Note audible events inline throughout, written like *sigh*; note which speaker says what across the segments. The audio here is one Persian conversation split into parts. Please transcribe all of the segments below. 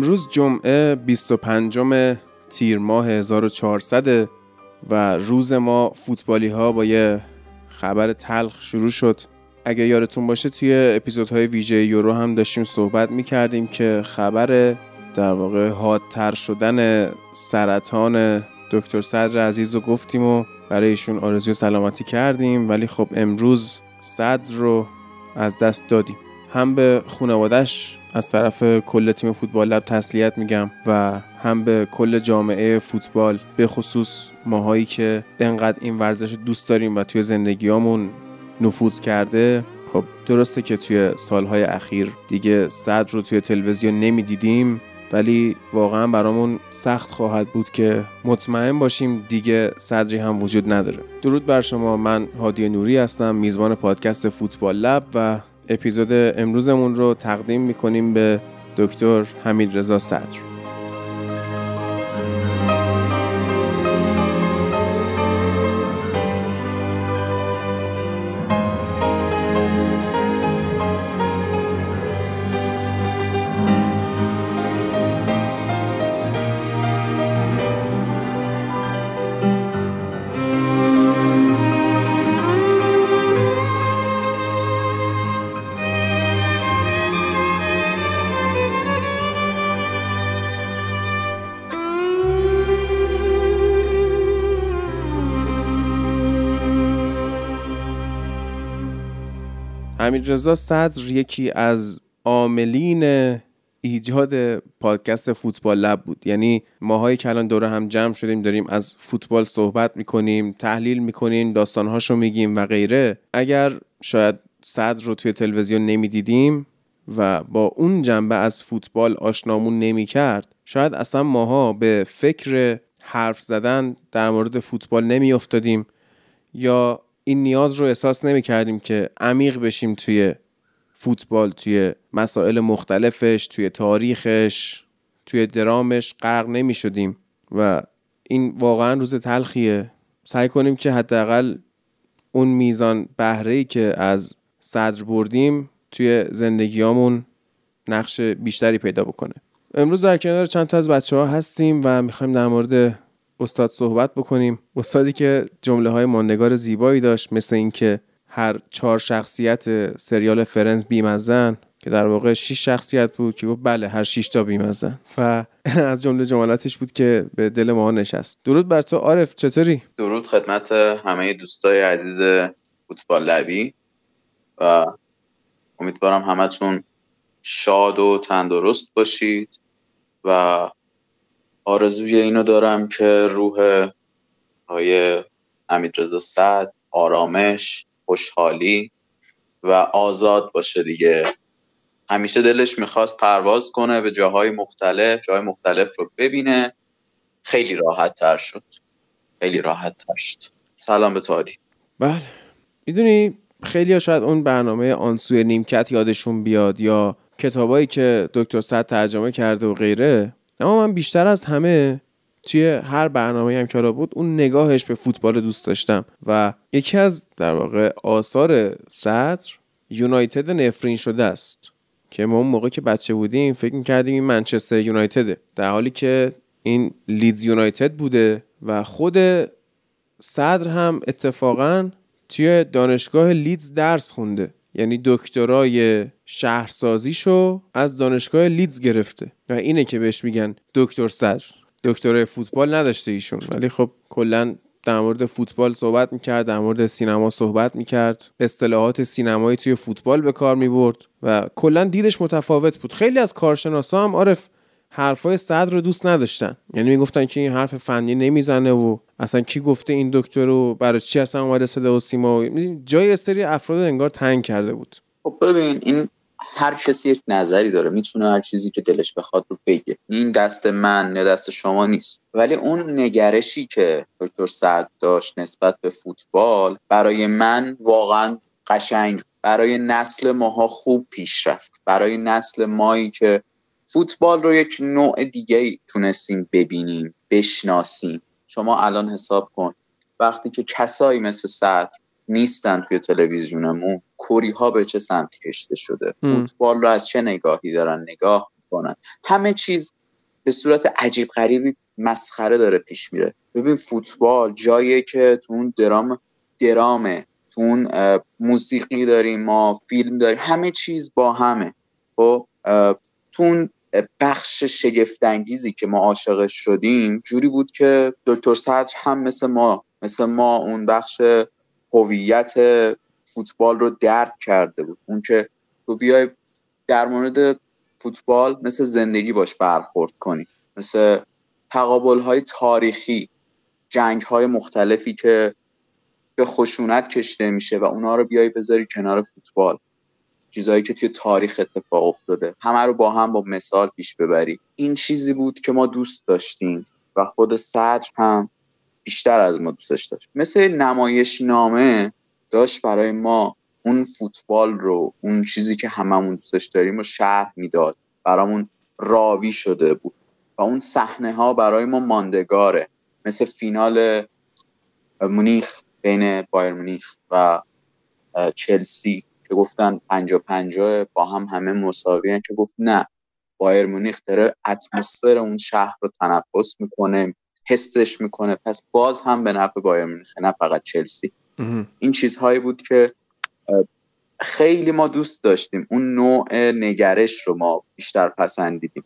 Speaker 1: امروز جمعه 25 تیر ماه 1400 و روز ما فوتبالی ها با یه خبر تلخ شروع شد. اگه یادتون باشه توی اپیزودهای ویژه یورو هم داشتیم صحبت می‌کردیم که خبر در واقع حادتر شدن سرطان دکتر صدر عزیز رو گفتیم و برای ایشون آرزوی سلامتی کردیم ولی خب امروز صدر رو از دست دادیم. هم به خانوادش از طرف کل تیم فوتبال لب تسلیت میگم و هم به کل جامعه فوتبال به خصوص ماهایی که انقدر این ورزش دوست داریم و توی زندگیامون نفوذ کرده خب درسته که توی سالهای اخیر دیگه صدر رو توی تلویزیون نمی‌دیدیم ولی واقعا برامون سخت خواهد بود که مطمئن باشیم دیگه صدری هم وجود نداره. درود بر شما من هادی نوری هستم میزبان پادکست فوتبال لب و اپیزود امروزمون رو تقدیم می‌کنیم به دکتر حمید رضا صدر. رضا صدر یکی از عاملین ایجاد پادکست فوتبال لب بود. یعنی ماهایی که الان دوره هم جمع شدیم داریم از فوتبال صحبت می‌کنیم تحلیل می‌کنیم داستانهاشو میگیم و غیره. اگر شاید صدر رو توی تلویزیون نمی‌دیدیم و با اون جنبه از فوتبال آشنامون نمی‌کرد شاید اصلا ماها به فکر حرف زدن در مورد فوتبال نمیافتادیم یا این نیاز رو احساس نمی کردیم که عمیق بشیم توی فوتبال توی مسائل مختلفش توی تاریخش توی درامش. غرق نمی شدیم و این واقعا روز تلخیه. سعی کنیم که حداقل اون میزان بهره که از صدر بردیم توی زندگیامون نقش بیشتری پیدا بکنه. امروز در کنار چند تا از بچه ها هستیم و می‌خوایم در مورد استاد صحبت بکنیم. استادی که جمله های ماندگار زیبایی داشت مثل اینکه هر چهار شخصیت سریال فرنز بیمزن که در واقع شش شخصیت بود که گفت بله هر شش تا بیمزن. و *laughs* از جمله جملاتش بود که به دل ما نشست. درود بر تو عارف چطوری؟
Speaker 2: درود خدمت همه دوستای عزیز فوتبال لبی و امیدوارم همتون شاد و تندرست باشید. و آرزوی اینو دارم که روح های حمید رضا سعد آرامش خوشحالی و آزاد باشه دیگه. همیشه دلش می‌خواست پرواز کنه به جاهای مختلف جاهای مختلف رو ببینه. خیلی راحت تر شد. خیلی راحت تر شد. سلام به تادی
Speaker 1: بله. می‌دونی خیلی ها شاید اون برنامه آنسوی نیمکت یادشون بیاد یا کتابایی که دکتر صد ترجمه کرده و غیره اما من بیشتر از همه توی هر برنامه هم که بود اون نگاهش به فوتبال دوست داشتم. و یکی از در واقع آثار صدر یونایتد نفرین شده است. که ما اون موقع که بچه بودیم فکر می‌کردیم این منچستر یونایتده. در حالی که این لیدز یونایتد بوده و خود صدر هم اتفاقا توی دانشگاه لیدز درس خونده. یعنی دکترای شهرسازیشو از دانشگاه لیدز گرفته. و اینه که بهش میگن دکتر صدر دکترای فوتبال نداشته ایشون. ولی خب کلا در مورد فوتبال صحبت می‌کرد در مورد سینما صحبت می‌کرد. اصطلاحات سینمایی توی فوتبال به کار می‌برد. و کلا دیدش متفاوت بود. خیلی از کارشناسا هم عارف حرفای صدر رو دوست نداشتن. یعنی می‌گفتن که این حرف فنی نمی‌زنه و اصلا کی گفته این دکتر رو برای چی اصلا اومده صدا و سیما؟ جای سری افراد انگار تنگ کرده بود.
Speaker 2: خب ببین این هر کسی یک نظری داره می‌تونه هر چیزی که دلش بخواد رو بگه. این دست من نه دست شما نیست. ولی اون نگرشی که دکتر سعد داشت نسبت به فوتبال برای من واقعا قشنگ برای نسل ماها خوب پیش رفت. برای نسل مایی که فوتبال رو یک نوع دیگه ای تونستیم ببینیم بشناسیم. شما الان حساب کن. وقتی که کسایی مثل سعد نیستن توی تلویزیونمون. کوری ها به چه سمتی کشته شده؟ فوتبال رو از چه نگاهی دارن؟ نگاه می‌کنن. همه چیز به صورت عجیب غریبی مسخره داره پیش میره. ببین فوتبال جاییه که تو اون درام درامه. تو اون موسیقی داریم ما فیلم داریم. همه چیز با همه. خب تو اون بخش شگفتانگیزی که ما عاشقش شدیم جوری بود که دکتر صدر هم مثل ما مثل ما اون بخش هویت فوتبال رو درک کرده بود. اون که تو بیای در مورد فوتبال مثل زندگی باش برخورد کنی. مثل تقابل های تاریخی جنگ های مختلفی که به خشونت کشته میشه و اونا رو بیای بذاری کنار فوتبال. چیزهایی که توی تاریخ اتفاق افتاده. همه رو با هم با مثال پیش ببری. این چیزی بود که ما دوست داشتیم و خود صدر هم بیشتر از ما دوستش داشت. مثل نمایش نامه داشت برای ما اون فوتبال رو اون چیزی که هممون دوستش داریم رو شرح می‌داد. برامون راوی شده بود و اون صحنه ها برای ما ماندگاره. مثل فینال مونیخ بین بایر مونیخ و چلسی که گفتن پنجا پنجا با هم همه مساوی که گفت نه بایر مونیخ داره اتمسفر اون شهر رو تنفس می‌کنه. حسش می‌کنه. پس باز هم به نفع بایر مونیخ نه فقط چلسی. این چیزهایی بود که خیلی ما دوست داشتیم. اون نوع نگرش رو ما بیشتر پسندیدیم.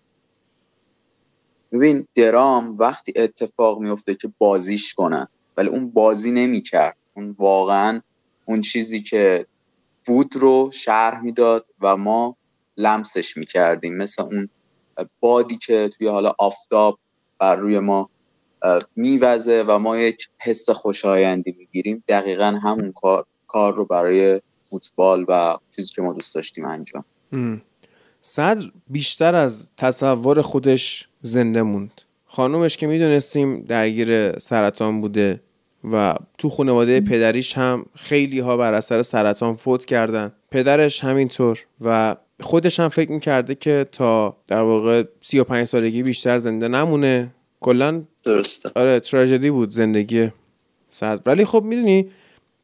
Speaker 2: ببین درام وقتی اتفاق میفته که بازیش کنن ولی اون بازی نمی‌کرد. اون واقعا اون چیزی که بود رو شرح می‌داد و ما لمسش می‌کردیم. مثل اون بادی که توی حالا آفتاب بر روی ما میوزه و ما یک حس خوشایندی می‌گیریم. دقیقا همون کار کار رو برای فوتبال و چیزی که ما دوست داشتیم انجام.
Speaker 1: صدر بیشتر از تصور خودش زنده موند. خانومش که می‌دونستیم درگیر سرطان بوده و تو خانواده پدریش هم خیلی ها بر اثر سرطان فوت کردن. پدرش همینطور و خودش هم فکر می‌کرده که تا در واقع 35 سالگی بیشتر زنده نمونه. کلا
Speaker 2: درسته.
Speaker 1: آره تراژدی بود زندگی صدر ولی خب می‌دونی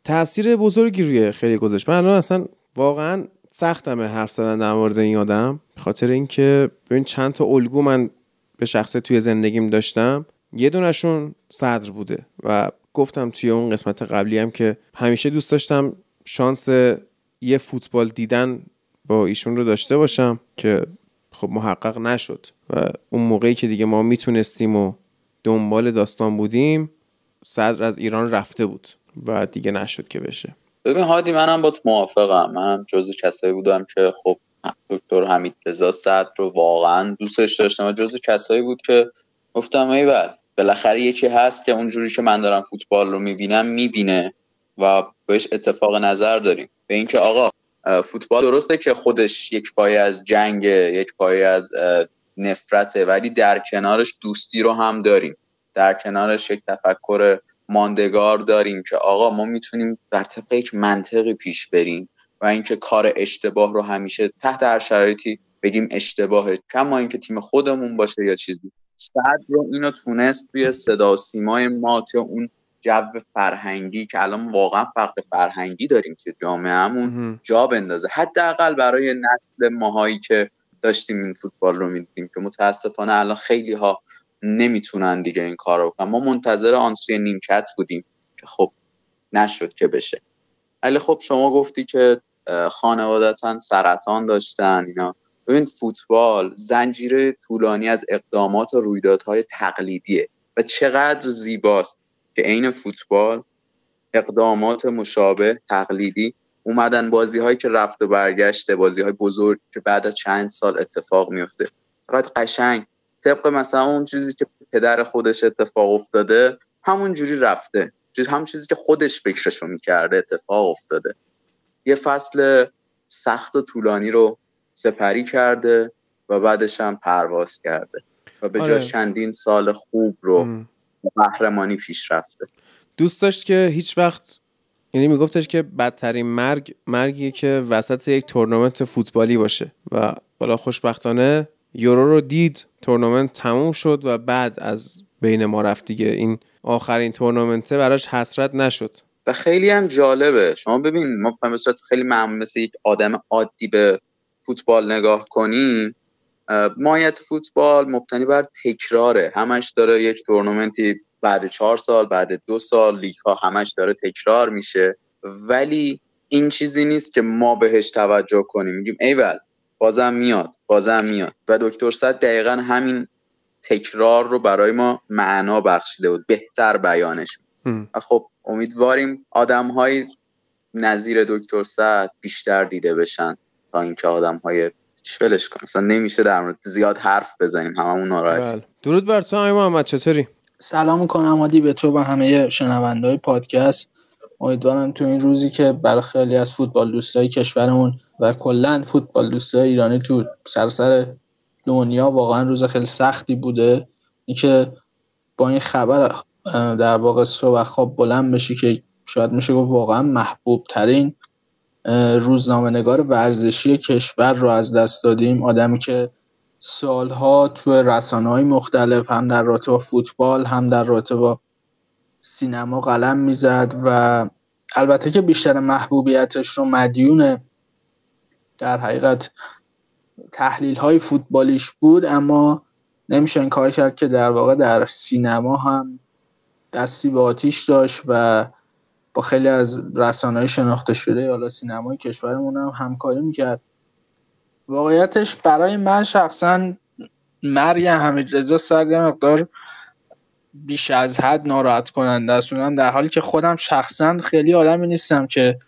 Speaker 1: تاثیر بزرگی روی خیلی گذاشت. من الان اصلا واقعا سختمه حرف زدن در مورد این آدم. خاطر اینکه ببین چند تا الگو من به شخصه توی زندگیم داشتم. یه دونشون صدر بوده و گفتم توی اون قسمت قبلی هم که همیشه دوست داشتم شانس یه فوتبال دیدن با ایشون رو داشته باشم که خب محقق نشد. و اون موقعی که دیگه ما می‌تونستیم و دنبال داستان بودیم صدر از ایران رفته بود و دیگه نشد که بشه.
Speaker 2: ببین هادی منم با موافقم. منم جز کسایی بودم که خب دکتر حمید رضا صدر رو واقعا دوستش داشتم و جز کسایی بود که گفتم ایول بالاخره یکی هست که اونجوری که من دارم فوتبال رو می‌بینم می‌بینه و بهش اتفاق نظر داریم. به اینکه آقا فوتبال درسته که خودش یک پایه از جنگ یک پایه از نفرته ولی در کنارش دوستی رو هم داریم. در کنارش یک تفکر ماندگار داریم که آقا ما می‌تونیم بر طبق یک منطقی پیش بریم و اینکه کار اشتباه رو همیشه تحت هر شرایطی بگیم اشتباهه کما اینکه تیم خودمون باشه یا چیزی. صد رو اینو تونست توی صدا سیمای ما توی اون جو فرهنگی که الان واقعا فرق فرهنگی داریم که جامعهمون جا بندازه. حداقل برای نسل ماهایی که داشتیم این فوتبال رو می‌دیدیم که متاسفانه الان خیلی ها نمی‌تونن دیگه این کار رو کنن ما منتظر آن سوی نیمکت بودیم که خب نشد که بشه. ولی خب شما گفتی که خانوادتا سرطان داشتن اینا. ببین فوتبال زنجیره طولانی از اقدامات و رویدادهای تقلیدیه و چقدر زیباست که عین فوتبال اقدامات مشابه تقلیدی اومدن بازی هایی که رفت و برگشته بازی های بزرگ که بعد از چند سال اتفاق میفته فقط قشنگ طبق مثلا اون چیزی که پدر خودش اتفاق افتاده همون جوری رفته. همون چیزی که خودش فکرشو می‌کرده اتفاق افتاده. یه فصل سخت و طولانی رو سپری کرده و بعدش هم پرواز کرده و به جا آره. چندین سال خوب رو قهرمانی پیش رفته
Speaker 1: دوست داشت که هیچ وقت یعنی میگفتش که بدترین مرگ مرگیه که وسط یک تورنمنت فوتبالی باشه. و بالا خوشبختانه یورو رو دید تورنمنت تموم شد و بعد از بین ما رفت دیگه. این آخرین تورنمنته براش حسرت نشد.
Speaker 2: و خیلی هم جالبه. شما ببین ما به خیلی معمول مثل یک آدم عادی به فوتبال نگاه کنیم مایت فوتبال مبتنی بر تکراره. همش داره یک تورنمنتی بعد چهار سال بعد دو سال لیگ ها همش داره تکرار میشه. ولی این چیزی نیست که ما بهش توجه کنیم. میگیم ایول بازم میاد بازم میاد. و دکتر صد دقیقا همین تکرار رو برای ما معنا بخشیده بود بهتر بیانش و خب امیدواریم آدم های نظیر دکتر سعد بیشتر دیده بشن تا اینکه آدم های شفلش کن اصلا نمیشه در مورد زیاد حرف بزنیم هممون ناراحتی
Speaker 1: بله. درود بر تو محمد چطوری؟
Speaker 3: سلام می‌کنم عادی به تو و همه شنونده های پادکست. امیدوارم تو این روزی که برای خیلی از فوتبال دوستای کشورمون و کلا فوتبال دوستای ایرانی تو سراسر دنیا واقعا روز خیلی سختی بوده. اینکه با این خبر در واقع صبح خواب بلند بشی که شاید میشه گفت واقعا محبوب ترین روزنامه نگار ورزشی کشور رو از دست دادیم. آدمی که سالها تو رسانه های مختلف هم در رابطه با فوتبال هم در رابطه با سینما قلم می‌زد و البته که بیشتر محبوبیتش رو مدیون در حقیقت تحلیل های فوتبالیش بود اما نمیشه این کار کرد که در واقع در سینما هم دستی به آتیش داشت و با خیلی از رسانه شناخته شده حالا سینمای کشورمون هم همکاری می‌کرد. واقعیتش برای من شخصا مرگ حمید رضا سر مقدار بیش از حد ناراحت کننده است. اونم در حالی که خودم شخصا خیلی آدمی نیستم که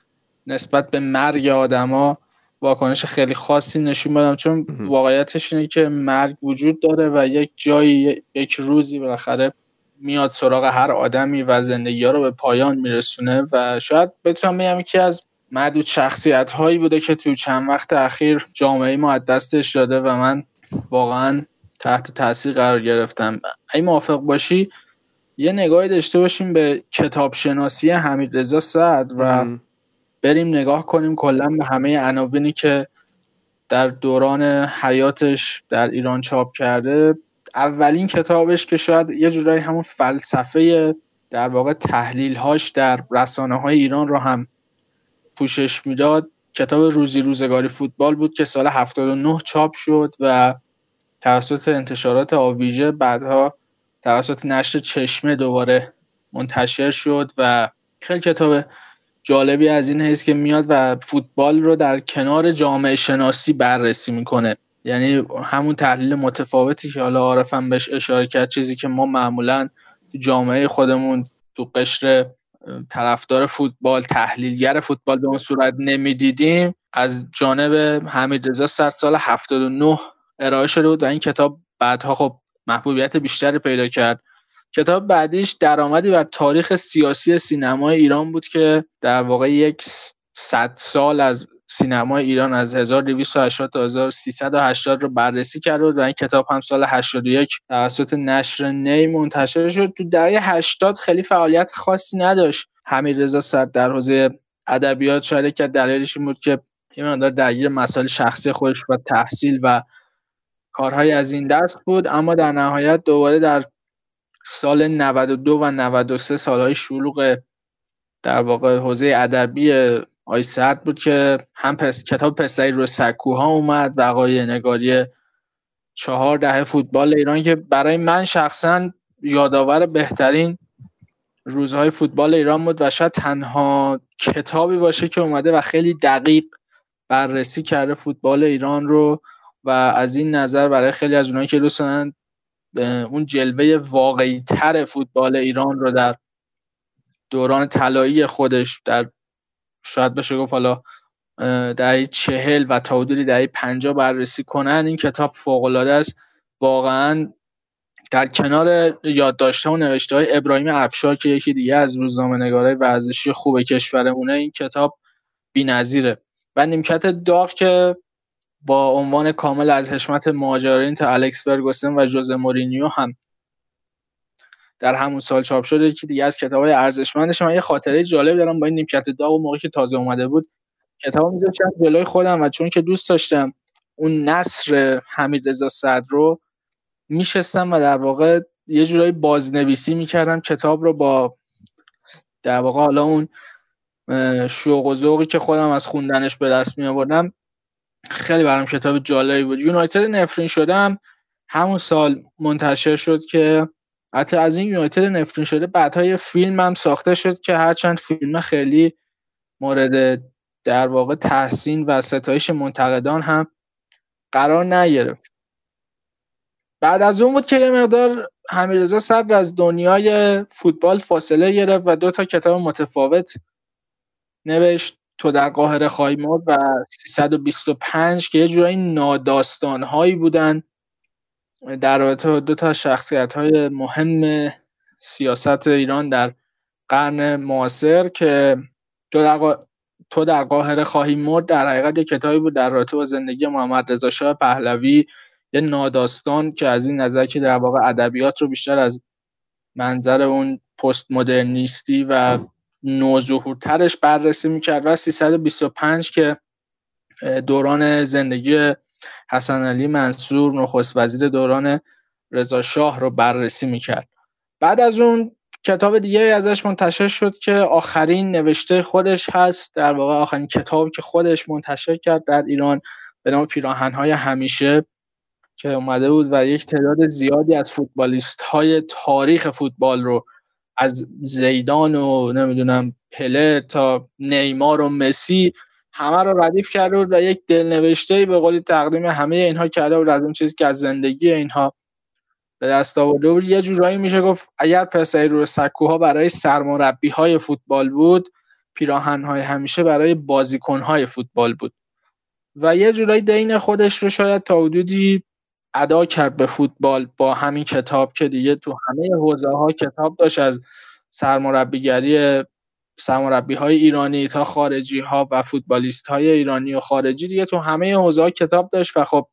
Speaker 3: نسبت به مرگ آدما واکنش خیلی خاصی نشون بدم چون واقعیتش اینه که مرگ وجود داره و یک جایی یک روزی بالاخره میاد سراغ هر آدمی و زندگی ها رو به پایان میرسونه و شاید بتونم بگم که از معدود شخصیت هایی بوده که تو چند وقت اخیر جامعه ما از دستش داده و من واقعا تحت تاثیر قرار گرفتم. اگه موافق باشی یه نگاهی داشته باشیم به کتاب شناسی حمید رضا سعد و بریم نگاه کنیم کلا به همه عناوینی که در دوران حیاتش در ایران چاپ کرده. اولین کتابش که شاید یه جورایی همون فلسفه در واقع تحلیل هاش در رسانه های ایران رو هم پوشش می‌داد. کتاب روزی روزگاری فوتبال بود که سال 79 چاپ شد و توسط انتشارات آویژه بعدها توسط نشر چشمه دوباره منتشر شد و خیلی کتاب جالبی از این حیث که میاد و فوتبال رو در کنار جامعه شناسی بررسی می‌کنه. یعنی همون تحلیل متفاوتی که حالا عارفم بهش اشاره کرد چیزی که ما معمولا تو جامعه خودمون تو قشر طرفدار فوتبال تحلیلگر فوتبال به اون صورت نمی‌دیدیم. از جانب حمید رضا سر سال 79 ارائه شده بود و این کتاب بعدها خب محبوبیت بیشتری پیدا کرد. کتاب بعدیش درآمدی بر تاریخ سیاسی سینمای ایران بود که در واقع یک صد سال از سینمای ایران از 1280 تا 1380 رو بررسی کرد و این کتاب هم سال 81 توسط نشر نی منتشر شد. تو دهه 80 خیلی فعالیت خاصی نداشت. حمید رضا سر در حوزه ادبیات که دلیلش این بود که یه مقدار درگیر مسائل شخصی خودش و تحصیل و کارهای از این دست بود. اما در نهایت دوباره در سال 92 و 93 سالهای شلوغ در واقع حوزه ادبی آی سرد بود که هم پس کتاب پسری رو سکوها اومد وقای نگاری چهار دهه فوتبال ایران که برای من شخصا یادآور بهترین روزهای فوتبال ایران بود و شاید تنها کتابی باشه که اومده و خیلی دقیق بررسی کرده فوتبال ایران رو و از این نظر برای خیلی از اونایی که دوست اون جلوه واقعی تر فوتبال ایران رو در دوران طلایی خودش در شاید بشه گفت حالا دهه چهل و تا حدودی دهه پنجا بررسی کنن. این کتاب فوق العاده است. واقعا در کنار یادداشته و نوشته های ابراهیم افشار که یکی دیگه از روزنامه نگاره ورزشی خوب کشورمونه این کتاب بی‌نظیره. و نیمکت داغ که با عنوان کامل از حشمت مهاجرین تا الکس فرگوسن و جوز مورینیو هم در همون سال چاپ شده که دیگه از کتاب های ارزشمندش من یه خاطره جالب دارم با این نیمکت داغ و موقعی که تازه اومده بود. کتاب میذاشتم جلوی خودم و چون که دوست داشتم اون نصر حمید رضا صدر رو میشستم و در واقع یه جورایی بازنویسی می‌کردم کتاب رو با در واقع حالا اون شوق و ذوقی که خودم از خوندنش به دست می آوردم خیلی برام کتاب جالبی بود. یونایتد نفرین شدم. همون سال منتشر شد که حتی از این یونایتد نفرین شده بعدها فیلم هم ساخته شد که هرچند فیلم خیلی مورد در واقع تحسین و ستایش منتقدان هم قرار نگرفت. بعد از اون بود که یه مقدار حمیرزا صدر از دنیای فوتبال فاصله گرفت و دو تا کتاب متفاوت نوشت تو در قاهره خواهی مرد و 325 که یه جورایی ناداستان هایی بودن. در رابطه دو تا شخصیت های مهم سیاست ایران در قرن معاصر که تو در, قاهره خواهی مرد در حقیقت یک کتابی بود در رابطه با زندگی محمد رضا شاه پهلوی یه ناداستان که از این نظر که در واقع ادبیات رو بیشتر از منظر اون پست مدرنیستی و نوظهورترش بررسی می‌کرد و 325 که دوران زندگی حسن علی منصور نخست وزیر دوران رضا شاه رو بررسی می‌کرد. بعد از اون کتاب دیگه ازش منتشر شد که آخرین نوشته خودش هست. در واقع آخرین کتاب که خودش منتشر کرد در ایران به نام پیراهنهای همیشه که اومده بود و یک تعداد زیادی از فوتبالیست های تاریخ فوتبال رو از زیدان و نمی‌دونم پله تا نیمار و مسی همه رو ردیف کرده بود و یک دلنوشته به قولی تقدیم همه اینها کرده بود از اون چیزی که از زندگی اینها به دست آورده بود. یه جورایی میشه گفت اگر پسری رو سکوها برای سرمربی های فوتبال بود پیراهن های همیشه برای بازیکن های فوتبال بود. و یه جورایی دین خودش رو شاید تا حدودی ادا کرد به فوتبال با همین کتاب که دیگه تو همه حوزه ها کتاب داشت از سرمربیگری سرمربی های ایرانی تا خارجی ها و فوتبالیست های ایرانی و خارجی دیگه تو همه حوزه کتاب داشت و خب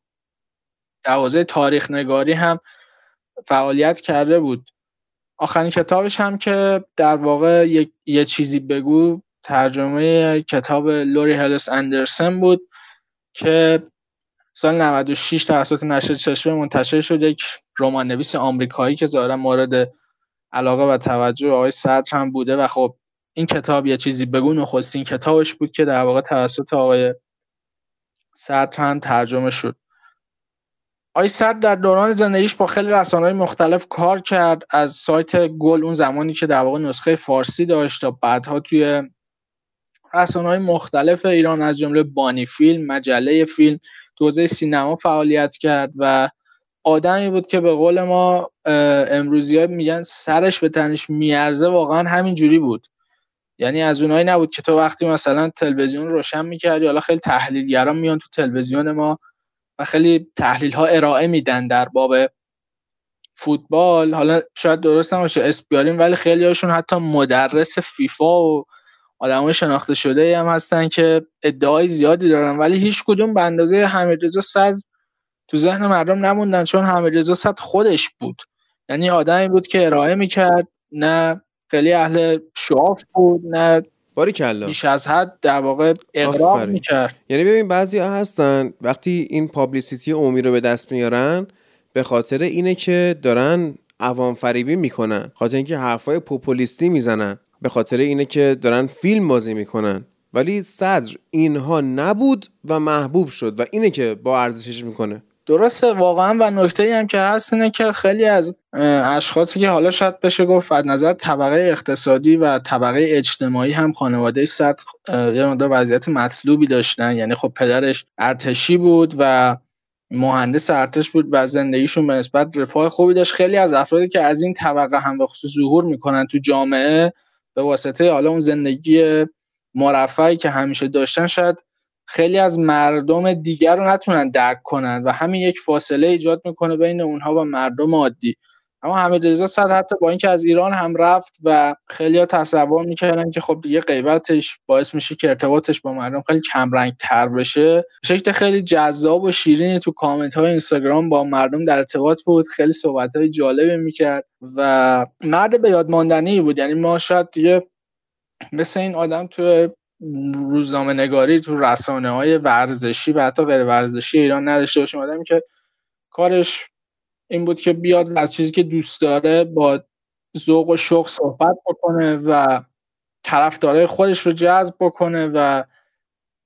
Speaker 3: در حوزه تاریخ نگاری هم فعالیت کرده بود. آخرین کتابش هم که در واقع یه, چیزی بگو ترجمه کتاب لوری هلس اندرسن بود که سال 96 توسط نشر چشمه منتشر شد یک رمان نویس آمریکایی که ظاهرا مورد علاقه و توجه آقای صدر هم بوده و خب این کتاب یه چیزی بگو نخستین کتابش بود که در واقع توسط آقای صدر هم ترجمه شد. آقای صدر در دوران زندگیش با خیلی رسانه‌های مختلف کار کرد. از سایت گل اون زمانی که در واقع نسخه فارسی داشت تا بعدها توی رسانه‌های مختلف ایران از جمله بانی فیلم، مجله فیلم، حوزه سینما فعالیت کرد و آدمی بود که به قول ما امروزی میگن سرش به تنش میارزه. واقعا همین جوری بود. یعنی از اونایی نبود که تو وقتی مثلا تلویزیون روشن می‌کردی حالا خیلی تحلیلگران میان تو تلویزیون ما و خیلی تحلیل ها ارائه میدن در باب فوتبال. حالا شاید درست نباشه اسپیاریم ولی خیلی هاشون حتی مدرس فیفا و آدمای شناخته شده هم هستن که ادعای زیادی دارن. ولی هیچ کدوم به اندازه حمیدرضا صد تو ذهن مردم نموندن چون حمیدرضا صد خودش بود. یعنی آدمی بود که ارائه می‌کرد نه خیلی اهل شعاف بود نه
Speaker 1: باری کلا
Speaker 3: بیش از حد در واقع اقرار می‌کرد.
Speaker 1: یعنی ببین بعضی ها هستن وقتی این پابلیسیتی عمومی رو به دست میارن به خاطر اینه که دارن عوام فریبی می‌کنن. خاطر اینکه حرفای پوپولیستی می‌زنن. به خاطر اینه که دارن فیلم بازی می‌کنن. ولی صدر اینها نبود و محبوب شد. و اینه که با ارزشش می‌کنه.
Speaker 3: درسته واقعا و نکته هم که هست اینه که خیلی از اشخاصی که حالا شاید بشه گفت از نظر طبقه اقتصادی و طبقه اجتماعی هم خانواده صدر یه مقدار وضعیت مطلوبی داشتن. یعنی خب پدرش ارتشی بود و مهندس ارتش بود و زندگیشون به نسبت رفاه خوبی داشت. خیلی از افرادی که از این طبقه هم به خصوص ظهور می‌کنن تو جامعه به واسطه حالا اون زندگی مرفعی که همیشه داشتن شاید خیلی از مردم دیگر رو نتونن درک کنن و همین یک فاصله ایجاد می‌کنه بین اونها و مردم عادی. اما حمید رضا سر حتی با اینکه از ایران هم رفت و خیلی ها تصور می‌کردن که خب دیگه غیبتش باعث میشه که ارتباطش با مردم خیلی کمرنگ تر بشه. شکل خیلی جذاب و شیرینی تو کامنت های اینستاگرام با مردم در ارتباط بود. خیلی صحبت های جالبی می‌کرد و مرد به یاد ماندنی بود. یعنی ما شاید دیگه مثل این آدم تو روزنامه نگاری تو رسانه های ورزشی و حتی غیر ورزشی ایران نداشته باشیم آدمی که کارش این بود که بیاد از چیزی که دوست داره با ذوق و شوق صحبت بکنه و طرفدارای خودش رو جذب بکنه و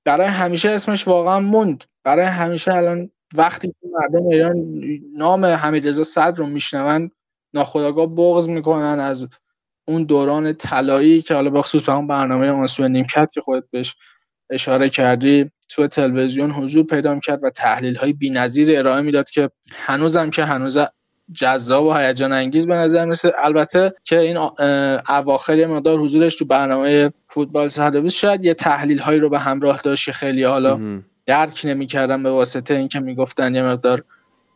Speaker 3: برای همیشه اسمش واقعا موند. برای همیشه الان وقتی مردم ایران نام حمیدرضا صدر رو میشنون ناخداگاه بغض می‌کنن از اون دوران طلایی که حالا بخصوص به اون برنامه آنسو نیمکت که خودت بهش اشاره کردی تو تلویزیون حضور پیدا کرد و تحلیل های بی‌نظیر ارائه می‌داد که هنوزم که هنوز جذاب و هیجان انگیز به نظر میسه البته که این اواخر یه مقدار حضورش تو برنامه فوتبال 120 شاید یه تحلیل هایی رو به همراه داشت خیلی حالا درک نمی‌کردم به واسطه اینکه می‌گفتن یه مقدار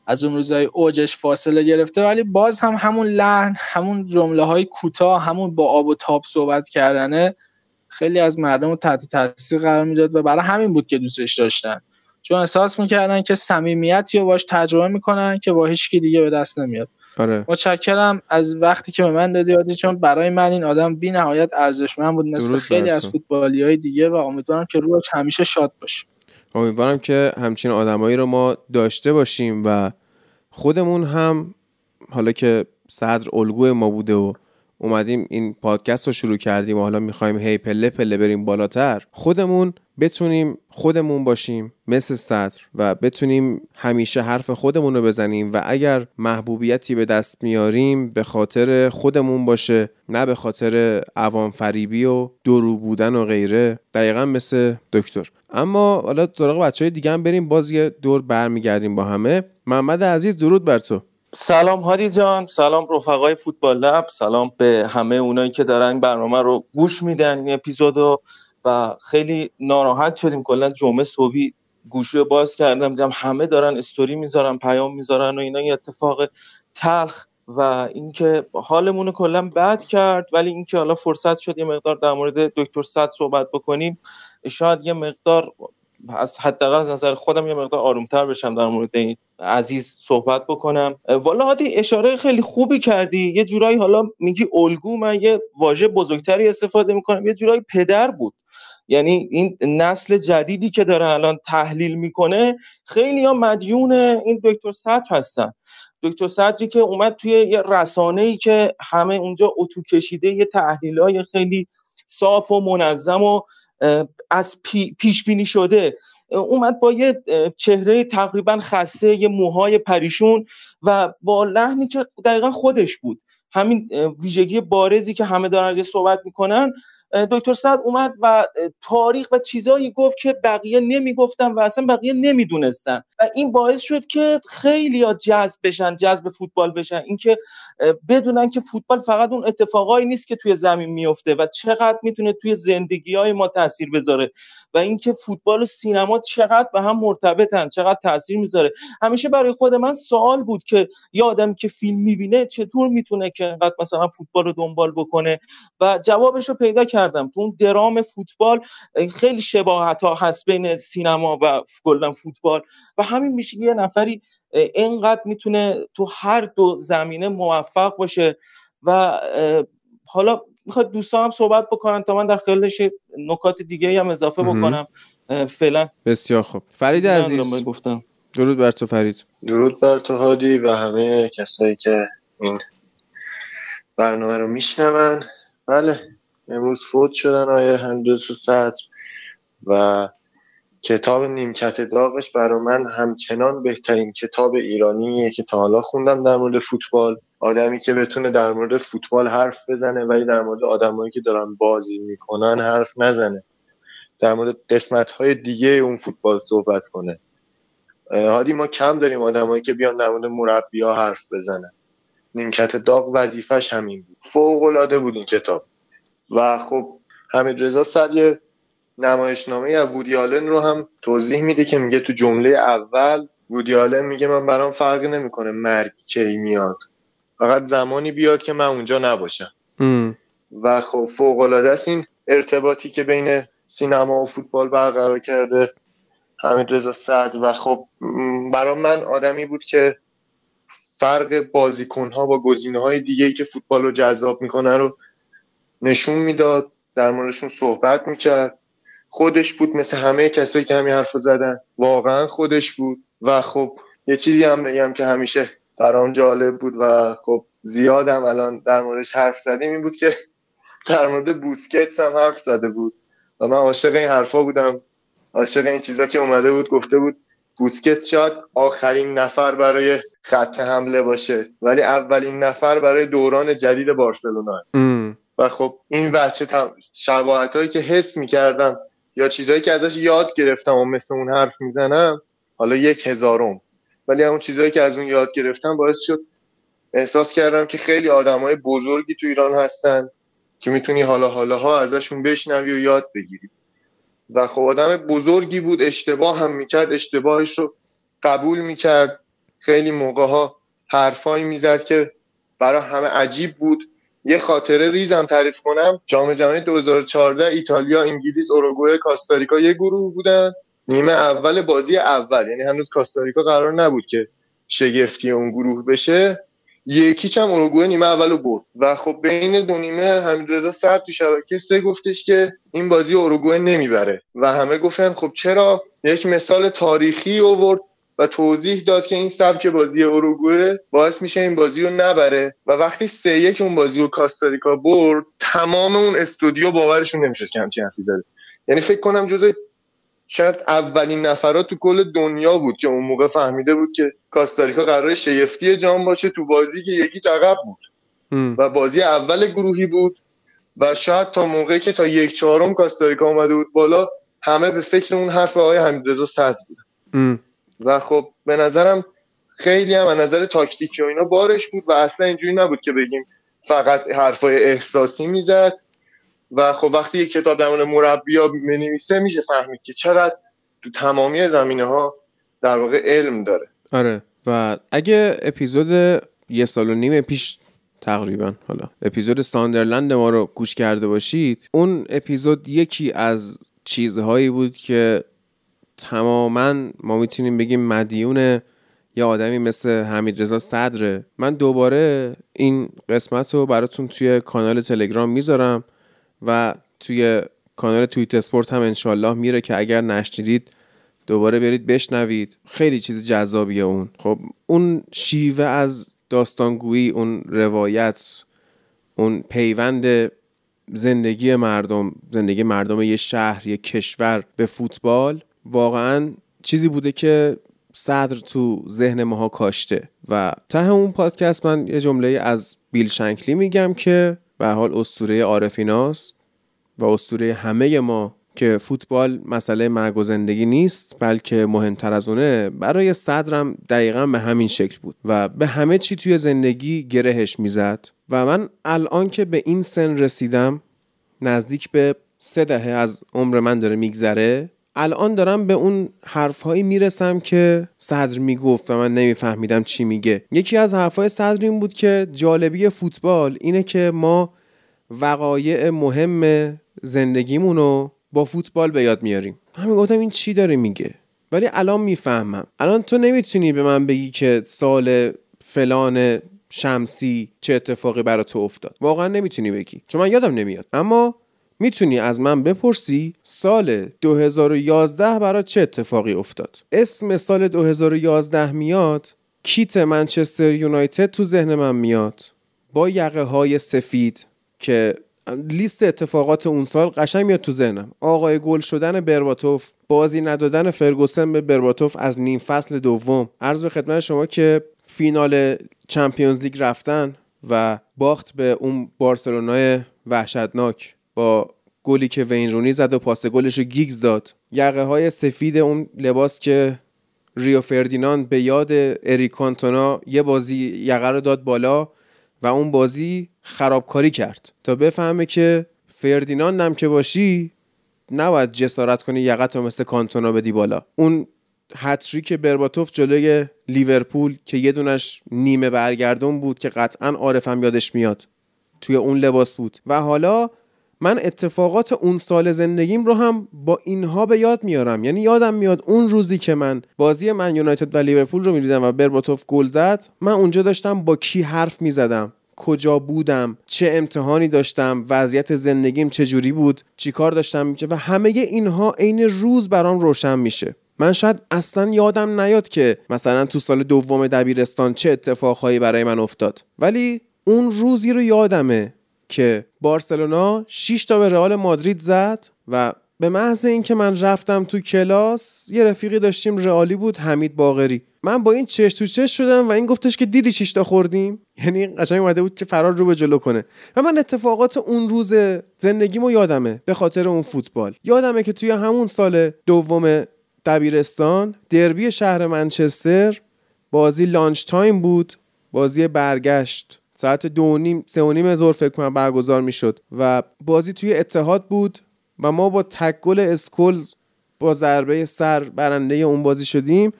Speaker 3: از اون روزای اوجش فاصله گرفته ولی باز هم همون لحن همون جمله های کوتاه همون با آب و تاب صحبت کردنه خیلی از مردم رو تحت تاثیر قرار می‌داد و برای همین بود که دوستش داشتن. چون احساس می‌کردن که صمیمیتی رو باش تجربه می‌کنن که با هیچ دیگه به دست نمیاد.
Speaker 1: آره.
Speaker 3: متشکرم از وقتی که به من دادی عادی چون برای من این آدم بی نهایت ارزشمند بود مثل خیلی از فوتبالی های دیگه و امیدوارم که روش همیشه شاد باشه.
Speaker 1: امیدوارم که همچین آدمایی رو ما داشته باشیم و خودمون هم حالا که صدر الگوی ما بوده و اومدیم این پادکست رو شروع کردیم و حالا می‌خوایم هی پله پله بریم بالاتر. خودمون بتونیم خودمون باشیم مثل صدر و بتونیم همیشه حرف خودمون رو بزنیم و اگر محبوبیتی به دست میاریم به خاطر خودمون باشه نه به خاطر عوام فریبی و درو بودن و غیره. دقیقا مثل دکتر. اما حالا سراغ بچه های دیگه هم بریم باز یه دور برمیگردیم با همه. محمد عزیز درود بر تو.
Speaker 4: سلام هادی جان سلام رفقای فوتبال لب سلام به همه اونایی که دارن برنامه رو گوش میدن این اپیزودو و خیلی ناراحت شدیم. کلا جمعه صبحی گوشی باز کردم دیدم همه دارن استوری می‌ذارن پیام می‌ذارن و اینا یه اتفاق تلخ و اینکه حالمون کلا بد کرد ولی اینکه حالا فرصت شد یه مقدار در مورد دکتر صد صحبت بکنیم. شاید یه مقدار از حداقل از نظر خودم یه مقدار آرومتر بشم در مورد این عزیز صحبت بکنم. والا هادی اشاره خیلی خوبی کردی. یه جورایی حالا میگی الگو من یه واژه بزرگتری استفاده می‌کنم. یه جورایی پدر بود. یعنی این نسل جدیدی که دارن الان تحلیل می‌کنه خیلی ها مدیون این دکتر سطر هستن. دکتر صدری که اومد توی یه رسانه ای که همه اونجا اتو کشیده یه تحلیل های خیلی صاف و منظم و از پیش بینی شده. اومد با یه چهره تقریبا خسته یه موهای پریشون و با لحنی که دقیقا خودش بود. همین ویژگی بارزی که همه دارن صحبت می‌کنن دکتر صد اومد و تاریخ و چیزایی گفت که بقیه نمی‌گفتن و اصلا بقیه نمی‌دونستن. و این باعث شد که خیلی ها جذب بشن جذب فوتبال بشن. اینکه بدونن که فوتبال فقط اون اتفاقایی نیست که توی زمین میفته و چقدر می‌تونه توی زندگی های ما تاثیر بذاره و اینکه فوتبال و سینما چقدر به هم مرتبطن چقدر تاثیر می‌ذاره. همیشه برای خود من سوال بود که یه آدم که فیلم می‌بینه چطور می‌تونه که انقدر مثلا فوتبال رو دنبال بکنه؟ و جوابش رو پیدا کردم. تو اون درام فوتبال خیلی شباهت ها هست بین سینما و گلدن فوتبال. و همین میشه یه نفری اینقدر می‌تونه تو هر دو زمینه موفق باشه و حالا می‌خواد دوستان هم صحبت بکنن تا من در خلالش نکات دیگه هم اضافه بکنم. فعلا.
Speaker 1: بسیار خوب. فرید عزیز.
Speaker 4: گفتم.
Speaker 1: درود بر تو فرید.
Speaker 5: درود بر تو هادی و همه کسایی که این برنامه رو میشنون. بله. امروز فوت شدن آیه هندوس سطر و کتاب نیمکت داغش برای من همچنان بهترین کتاب ایرانیه که تا حالا خوندم در مورد فوتبال. آدمی که بتونه در مورد فوتبال حرف بزنه ولی در مورد آدمایی که دارن بازی می‌کنن حرف نزنه. در مورد قسمت های دیگه اون فوتبال صحبت کنه. هادی ما کم داریم آدمایی که بیان در مورد مربی ها حرف بزنن. نیمکت داغ وظیفش همین بود. فوق العاده بود این کتاب. و خب حمید رضا صد یه نمایشنامه از وودی آلن رو هم توضیح میده که میگه تو جمله اول وودی آلن میگه من برام فرقی نمی‌کنه مرگ کی میاد. فقط زمانی بیاد که من اونجا نباشم. و خب فوق العاده است این ارتباطی که بین سینما و فوتبال برقرار کرده حمید رضا سعد. و خب برام من آدمی بود که فرق بازیکن ها با گزینه های دیگه که فوتبال رو جذاب می‌کنه رو نشون می‌داد در موردشون صحبت می‌کرد. خودش بود مثل همه کسایی که همین حرف زدن. واقعا خودش بود. و خب یه چیزی هم بگم که همیشه برام جالب بود و خب زیادم الان در موردش حرف زدیم این بود که در مورد بوسکتس هم حرف زده بود. و من عاشق این حرفا بودم. عاشق این چیزا که اومده بود گفته بود بوسکت شاید آخرین نفر برای خط حمله باشه. ولی اولین نفر برای دوران جدید بارسلونا. و خب این بچه شباهت هایی که حس می‌کردم یا چیزهایی که ازش یاد گرفتم و مثل اون حرف می‌زنم حالا یک هزارم. ولی اون چیزهایی که از اون یاد گرفتم باعث شد احساس کردم که خیلی آدم های بزرگی تو ایران هستن که می‌تونی حالا حالا ها ازشون بشنوی و یاد بگیری. و خب آدم بزرگی بود اشتباه هم می‌کرد اشتباهش رو قبول می‌کرد. خیلی موقع ها حرفایی می‌زد که برای همه عجیب بود. یه خاطره ریزم تعریف کنم. جام جهانی 2014 ایتالیا انگلیس اوروگوئه کاستاریکا یه گروه بودن. نیمه اول بازی اول. یعنی هنوز کاستاریکا قرار نبود که شگفتی اون گروه بشه. یکیچ هم اوروگوئه نیمه اولو برد. و خب بین دو نیمه حمیدرضا صد تو شبکه سه گفتش که این بازی اوروگوئه نمی‌بره. و همه گفتن خب چرا؟ یک مثال تاریخی اوورد و توضیح داد که این سبک بازی اوروگوئه باعث میشه این بازی رو نبره و وقتی سه یک اون بازی رو کاستاریکا برد تمام اون استودیو باورشون نمی‌شد که همچین حرفی زده. یعنی فکر کنم جزء شاید اولین نفرات تو کل دنیا بود که اون موقع فهمیده بود که کاستاریکا قرار شیفتی جام باشه تو بازی که یکی عقب بود. و بازی اول گروهی بود و شاید تا موقعی که تا یک چهارم کاستاریکا اومده بود بالا همه به فکر اون حرف آقای حمیدرضا صد بودن. و خب به نظرم خیلی هم از نظر تاکتیکی و اینا بارش بود و اصلا اینجوری نبود که بگیم فقط حرفای احساسی می‌زد. و خب وقتی یک کتاب در مورد مربیا می‌نویسه میشه فهمید که چقدر تو تمامی زمینه ها در واقع علم داره.
Speaker 1: آره. و اگه اپیزود یه سال و نیم پیش تقریبا حالا اپیزود ساندرلند ما رو گوش کرده باشید اون اپیزود یکی از چیزهایی بود که تماما ما می‌تونیم بگیم مدیون یه آدمی مثل حمید رضا صدره. من دوباره این قسمت رو براتون توی کانال تلگرام می‌ذارم و توی کانال تویت اسپورت هم انشالله میره که اگر نشنیدید دوباره برید بشنوید. خیلی چیز جذابیه اون. خب اون شیوه از داستانگویی اون روایت اون پیوند زندگی مردم زندگی مردم یه شهر یه کشور به فوتبال واقعا چیزی بوده که صدر تو ذهن ماها کاشته. و ته اون پادکست من یه جمله از بیل شنکلی میگم که به حال اسطوره عارفیناست و اسطوره همه ما که فوتبال مسئله مرگ و زندگی نیست بلکه مهمتر از اونه برای صدرم دقیقا به همین شکل بود و به همه چی توی زندگی گرهش می‌زد. و من الان که به این سن رسیدم نزدیک به سه دهه از عمر من داره میگذره الان دارم به اون حرفهایی می‌رسم که صدر می‌گفت و من نمیفهمیدم چی میگه. یکی از حرفهای صدر این بود که جالبی فوتبال اینه که ما وقایع مهم زندگیمون رو با فوتبال به یاد میاریم. همین گفتم این چی داره میگه؟ ولی الان می‌فهمم. الان تو نمی‌تونی به من بگی که سال فلان شمسی چه اتفاقی برای تو افتاد. واقعا نمی‌تونی بگی. چون من یادم نمیاد. اما می‌تونی از من بپرسی سال 2011 برای چه اتفاقی افتاد؟ اسم سال 2011 میاد کیت منچستر یونایتد تو ذهن من میاد. با یقه های سفید که لیست اتفاقات اون سال قشنگ میاد تو ذهنم. آقای گل شدن برباتوف بازی ندادن فرگوسن به برباتوف از نیم فصل دوم. عرض به خدمت شما که فینال Champions League رفتن و باخت به اون بارسلونای وحشتناک. با گلی که وین رونی زد و پاس گلش رو گیگز داد. یقه های سفید اون لباس که ریو فردیناند به یاد اریک کانتونا یه بازی یقه رو داد بالا و اون بازی خرابکاری کرد. تا بفهمه که فردیناند هم که باشی نباید جسارت کنی یقت رو مثل کانتونا بدی بالا. اون هتریک برباتوف جلوی لیورپول که یه دونش نیمه برگردون بود که قطعا عارفم یادش میاد. توی اون لباس بود. و حالا من اتفاقات اون سال زندگیم رو هم با اینها به یاد میارم. یعنی یادم میاد اون روزی که من بازی من یونایتد و لیورپول رو می‌دیدم و برباتوف گل زد من اونجا داشتم با کی حرف می‌زدم؟ کجا بودم؟ چه امتحانی داشتم؟ وضعیت زندگیم چجوری بود؟ چیکار داشتم؟ و همه اینها عین روز برام روشن میشه. من شاید اصلا یادم نیاد که مثلا تو سال دوم دبیرستان چه اتفاقهایی برای من افتاد. ولی اون روزی رو یادمه. که بارسلونا 6 تا به رئال مادرید زد و به محض اینکه من رفتم تو کلاس یه رفیقی داشتیم رئالی بود حمید باغری من با این چش تو چش شدم و این گفتش که دیدی چیش تا خوردیم؟ یعنی قشنگ اومده بود که فرار رو به جلو کنه. و من اتفاقات اون روز زندگیمو یادمه به خاطر اون فوتبال. یادمه که توی همون سال دوم دبیرستان دربی شهر منچستر بازی lunch time بود بازی برگشت. ساعت دو نیم سه و نیم ظهر فکر کنم برگزار می‌شد و بازی توی اتحاد بود و ما با تک گل اسکولز با ضربه سر برنده اون بازی شدیم.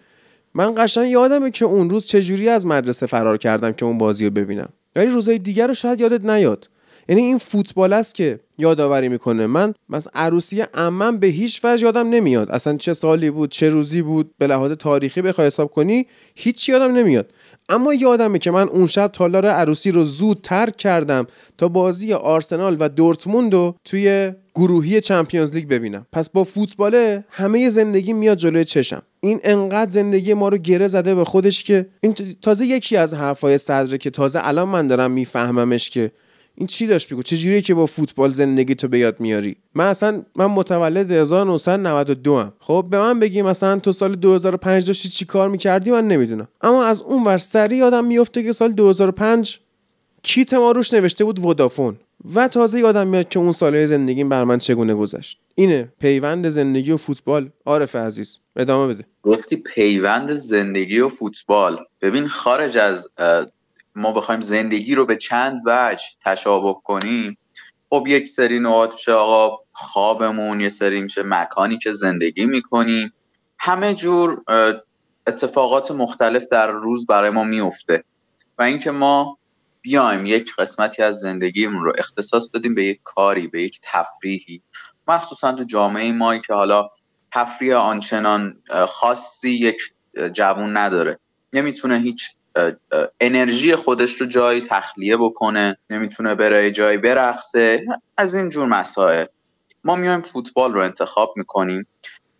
Speaker 1: من قشنگ یادمه که اون روز چجوری از مدرسه فرار کردم که اون بازی رو ببینم. ولی روزهای دیگر رو شاید یادت نیاد. یعنی این فوتبال است که یادآوری می‌کنه. من مثلا عروسی عمم به هیچ وجه یادم نمیاد. اصلا چه سالی بود چه روزی بود به لحاظ تاریخی بخوای حساب کنی هیچ یادم نمیاد. اما یادمه که من اون شب تالار عروسی رو زود ترک کردم تا بازی آرسنال و دورتموند رو توی گروهی چمپیونز لیگ ببینم. پس با فوتباله همه زندگی میاد جلوی چشم. این انقدر زندگی ما رو گره زده به خودش که این تازه یکی از حرفای صدره که تازه الان من دارم میفهممش که این چی داشت بگو؟ چجوریه که با فوتبال زندگی تو به یاد میاری؟ من اصلا من متولد 1992 ام. خب به من بگی مثلا تو سال 2005 داشتی چی کار می‌کردی؟ من نمی‌دونم. اما از اون ور سری یادم میفته که سال 2005 کیت ما روش نوشته بود ودافون و تازه یادم میاد که اون سالهای زندگیم بر من چگونه گذشت. اینه پیوند زندگی و فوتبال. عارف عزیز ادامه بده.
Speaker 2: گفتی پیوند زندگی و فوتبال. ببین خارج از ما بخوایم زندگی رو به چند وجه تشابه کنیم. خب یک سری نوعات میشه آقا خوابمون یه سری میشه مکانی که زندگی می‌کنیم. همه جور اتفاقات مختلف در روز برای ما میفته و اینکه ما بیایم یک قسمتی از زندگیمون رو اختصاص بدیم به یک کاری به یک تفریحی. مخصوصا تو جامعه ما که حالا تفریح آنچنان خاصی یک جوون نداره. نمی‌تونه هیچ انرژی خودش رو جایی تخلیه بکنه نمی‌تونه بره جایی برقصه از این جور مسائل. ما میایم فوتبال رو انتخاب می‌کنیم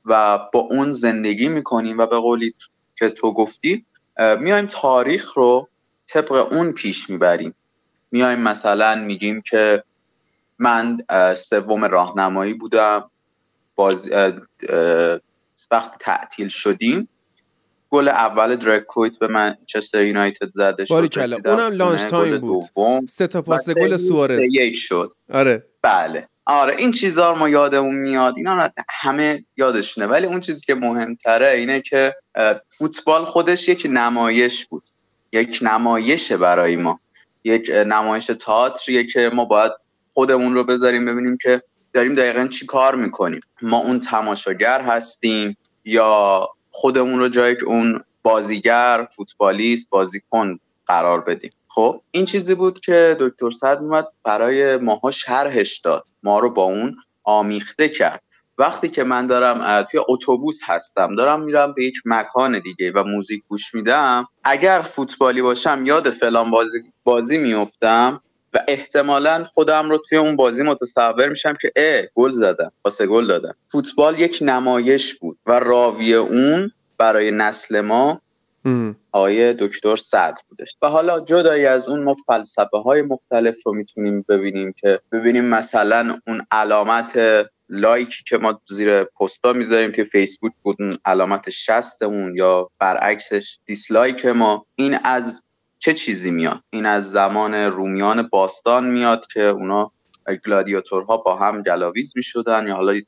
Speaker 2: و با اون زندگی می‌کنیم و به قولی که تو گفتی میایم تاریخ رو طبق اون پیش می‌بریم. میایم مثلا میگیم که من سوم راهنمایی بودم باز وقتی تعطیل شدیم. گل اول دیرک کویت به منچستر یونایتد زده شد
Speaker 1: اونم lunch time بود. سه تا پاس گل سوارز
Speaker 2: یک شد.
Speaker 1: آره.
Speaker 2: بله. آره این چیزا ما یادمون میاد. اینا همه یادشونه. ولی اون چیزی که مهمتره اینه که فوتبال خودش یک نمایش بود. یک نمایشه برای ما. یک نمایش تئاتریه که ما باید خودمون رو بذاریم ببینیم که داریم دقیقا چی کار می‌کنیم. ما اون تماشاگر هستیم یا خودمون رو جای اون بازیگر فوتبالیست بازیکن قرار بدیم. خب این چیزی بود که دکتر صد اومد برای ماها شرحش داد. ما رو با اون آمیخته کرد. وقتی که من دارم توی اتوبوس هستم دارم میرم به یک مکان دیگه و موزیک گوش میدم اگر فوتبالی باشم یاد فلان بازی, بازی میفتم و احتمالا خودم رو توی اون بازی متصور میشم که اه گل زدم پاس گل دادم. فوتبال یک نمایش بود و راوی اون برای نسل ما آیه دکتر صدر بودش. و حالا جدایی از اون ما فلسفه های مختلف رو می‌تونیم ببینیم که ببینیم مثلا اون علامت لایکی که ما زیر پستا می‌ذاریم که فیسبوک بود اون علامت شستمون یا برعکسش دیسلایک ما. این از چه چیزی میاد؟ این از زمان رومیان باستان میاد که اونا گلادیاتورها با هم گلاویز می‌شدن یا حالا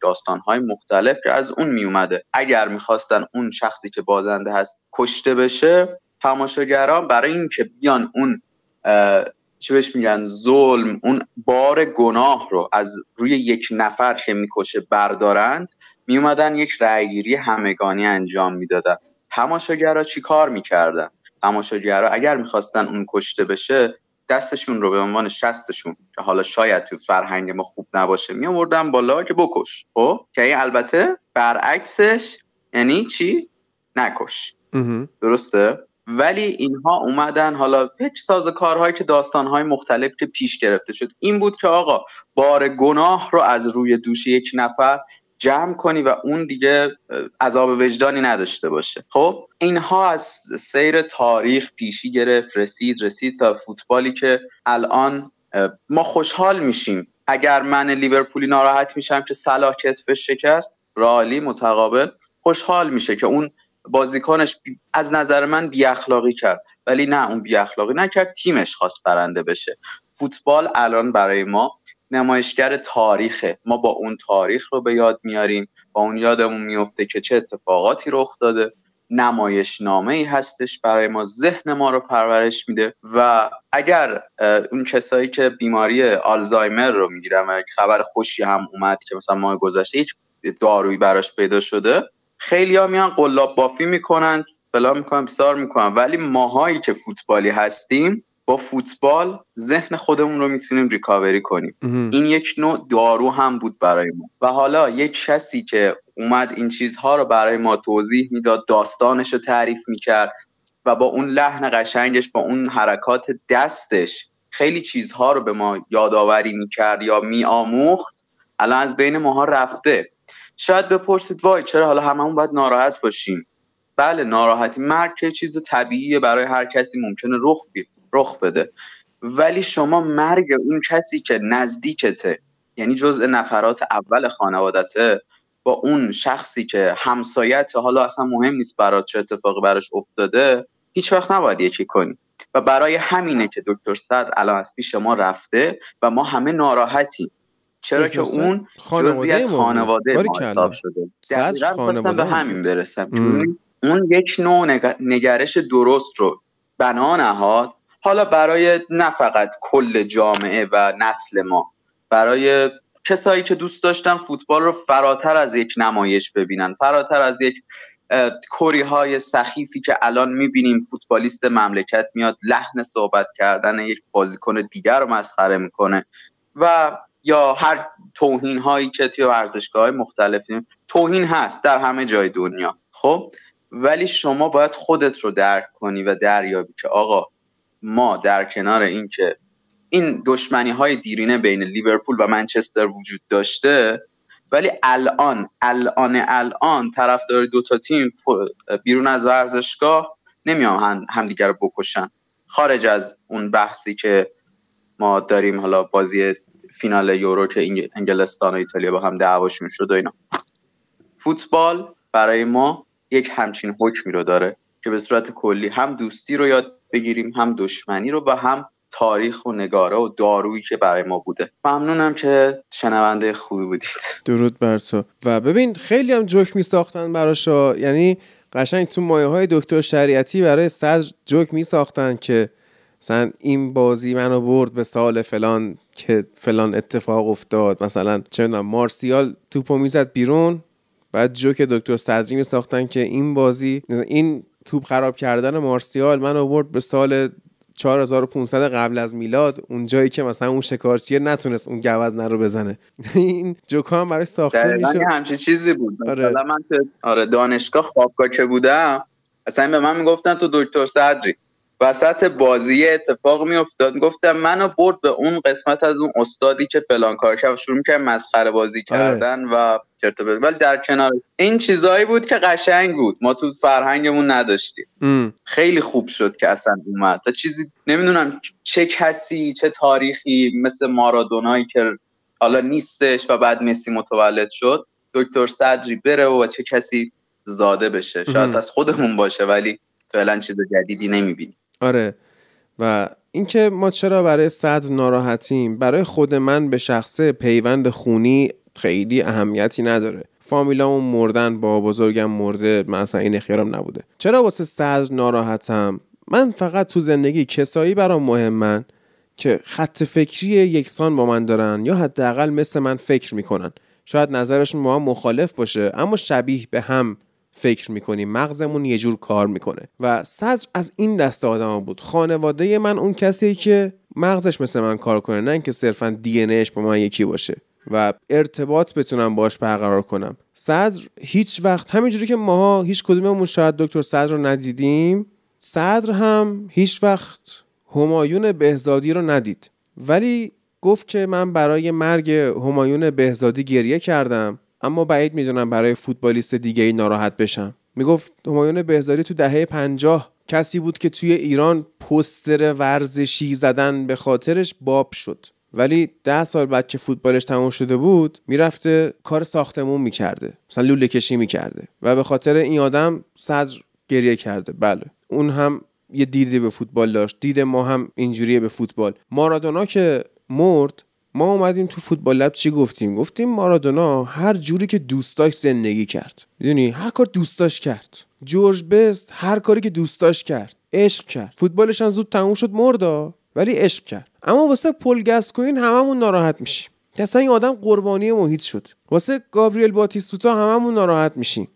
Speaker 2: های مختلف که از اون میومده اگر می‌خواستن اون شخصی که بازنده هست کشته بشه تماشاگران برای اینکه بیان اون چی بهش میگن ظلم اون بار گناه رو از روی یک نفر که می‌کشه بردارند میومدن یک رأیگیری همگانی انجام می‌دادن. تماشاگرها چی کار می‌کردن؟ تماشاگرها اگر می‌خواستن اون کشته بشه دستشون رو به عنوان شستشون که حالا شاید تو فرهنگ ما خوب نباشه می آوردن بالا که بکش. خب؟ که این البته برعکسش یعنی چی؟ نکش. درسته؟ ولی اینها اومدن حالا یک ساز کارهایی که داستانهای مختلف که پیش گرفته شد این بود که آقا بار گناه رو از روی دوش یک نفر جمع کنی و اون دیگه عذاب وجدانی نداشته باشه. خب اینها از سیر تاریخ پیشی گرفت رسید رسید تا فوتبالی که الان ما خوشحال میشیم. اگر من لیورپولی ناراحت میشم که صلاح کتفش شکست رالی متقابل خوشحال میشه که اون بازیکنش از نظر من بی اخلاقی کرد. ولی نه اون بی اخلاقی نکرد تیمش خواست برنده بشه. فوتبال الان برای ما نمایشگر تاریخه. ما با اون تاریخ رو به یاد میاریم. با اون یادمون میفته که چه اتفاقاتی رخ داده. نمایش نامه ای هستش برای ما. ذهن ما رو پرورش میده. و اگر اون کسایی که بیماری آلزایمر رو می‌گیرن و خبر خوشی هم اومد که مثلا ماه گذشته هیچ دارویی براش پیدا شده خیلی ها میان قلاب بافی می‌کنن. فلا می‌کنن بسار می‌کنن. ولی ماهایی که فوتبالی هستیم با فوتبال ذهن خودمون رو می‌تونیم ریکاوری کنیم. این یک نوع دارو هم بود برای ما. و حالا یک کسی که اومد این چیزها رو برای ما توضیح می‌داد داستانش رو تعریف می‌کرد و با اون لحن قشنگش با اون حرکات دستش خیلی چیزها رو به ما یادآوری می‌کرد یا میآموخت الان از بین ماها رفته. شاید بپرسید وای چرا حالا هممون باید ناراحت باشیم؟ بله ناراحتی مرگ که چیز طبیعیه برای هر کسی ممکنه رخ رخ بده. ولی شما مرگ اون کسی که نزدیکته یعنی جزء نفرات اول خانوادته با اون شخصی که همسایت حالا اصلا مهم نیست برات چه اتفاقی براش افتاده هیچ وقت نباید یکی کنی. و برای همینه که دکتر صدر الان از پیش ما رفته و ما همه ناراحتیم. چرا که اون جزی از خانواده ما شده. دقیقا به همین برسم. اون یک نوع نگرش درست رو. بنا نهاد حالا برای نه فقط کل جامعه و نسل ما برای کسایی که دوست داشتن فوتبال رو فراتر از یک نمایش ببینن فراتر از یک کوری های سخیفی که الان می‌بینیم فوتبالیست مملکت میاد لحن صحبت کردن یک بازیکن دیگر رو مسخره می‌کنه و یا هر توهین هایی که توی ورزشگاه های مختلفی توهین هست در همه جای دنیا خب؟ ولی شما باید خودت رو درک کنی و دریابی که آقا ما در کنار اینکه این دشمنی های دیرینه بین لیورپول و منچستر وجود داشته ولی الان الان الان طرفدار دو تا تیم بیرون از ورزشگاه نمیان همدیگر رو بکشن. خارج از اون بحثی که ما داریم حالا بازی فینال یورو که انگلستان و ایتالیا با هم دعواشون شد و اینا. فوتبال برای ما یک همچین حکمی رو داره که به صورت کلی هم دوستی رو یاد بگیریم هم دشمنی رو و هم تاریخ و نگاره و دارویی که برای ما بوده. ممنونم که شنونده خوبی بودید.
Speaker 1: درود بر تو. و ببین خیلی هم جوک می ساختن براشا یعنی قشنگ تو مایه های دکتر شریعتی برای صدر جوک می ساختن که مثلا این بازی منو برد به سال فلان که فلان اتفاق افتاد. مثلا چه مارسیال توپو می‌زد بیرون بعد جوک دکتر صدری می ساختن که این بازی این توپ خراب کردن مارسیال من آورد به سال 4500 قبل از میلاد اون جایی که مثلا اون شکارچی نتونست اون گوزنه رو بزنه. *laughs* این جوکا هم برای ساخته
Speaker 2: میشه. همچین چیزی بود. آره. من آره دانشگاه خوابگاه که بودم اصلا به من می‌گفتن تو دکتر صدری. وسط بازی اتفاق میافتاد. گفتم منو برد به اون قسمت از اون استادی که فلان کار کرد. شروع می‌کرد مسخره بازی آره. کردن و چرت ولی در کنار این چیزایی بود که قشنگ بود. ما تو فرهنگمون نداشتیم. خیلی خوب شد که اصلا اومد. تا چیزی نمی‌دونم چه کسی چه تاریخی مثل مارادونایی که حالا نیستش و بعد مسی متولد شد دکتر صدری بره و چه کسی زاده بشه. شاید از خودمون باشه ولی فعلا چیز جدیدی نمی‌بینیم.
Speaker 1: آره. و اینکه ما چرا برای صدر ناراحتیم؟ برای خود من به شخصه پیوند خونی خیلی اهمیتی نداره. فامیلامون مردن با بزرگم مرده مثلا این خیارم نبوده. چرا واسه صدر ناراحتم؟ من فقط تو زندگی کسایی برام مهمن که خط فکری یکسان با من دارن یا حداقل مثل من فکر می‌کنن. شاید نظرشون با هم مخالف باشه اما شبیه به هم. فکر می‌کنیم مغزمون یه جور کار می‌کنه. و صدر از این دسته آدم بود. خانواده من اون کسی که مغزش مثل من کار کنه نه اینکه صرفا دی با من یکی باشه و ارتباط بتونم باش برقرار کنم. صدر هیچ وقت همینجوری که ماها هیچ کدوممون شاید دکتر صدر رو ندیدیم صدر هم هیچ وقت همایون بهزادی رو ندید. ولی گفت که من برای مرگ همایون بهزادی گریه کردم. اما بعید می‌دونم برای فوتبالیست دیگه ای ناراحت بشم. می‌گفت همایون بهزاری تو دهه پنجاه کسی بود که توی ایران پستر ورزشی زدن به خاطرش باب شد. ولی ده سال بعد که فوتبالش تموم شده بود می‌رفته کار ساختمون می‌کرده. مثلا لوله کشی می‌کرده و به خاطر این آدم صدر گریه کرده. بله اون هم یه دیدی به فوتبال داشت. دید ما هم اینجوریه به فوتبال. مارادونا که مرد ما اومدیم تو فوتبال لب چی گفتیم؟ گفتیم مارادونا هر جوری که دوست داشت زندگی کرد. می‌دونی؟ هر کار دوست داشت کرد. جورج بست هر کاری که دوست داشت کرد. عشق کرد. فوتبالش هم زود تموم شد مردا. ولی عشق کرد. اما واسه پل گسکوین هممون ناراحت میشیم. که اصلا این آدم قربانی محیط شد. واسه گابریل باتیستوتا هممون ناراحت میشیم.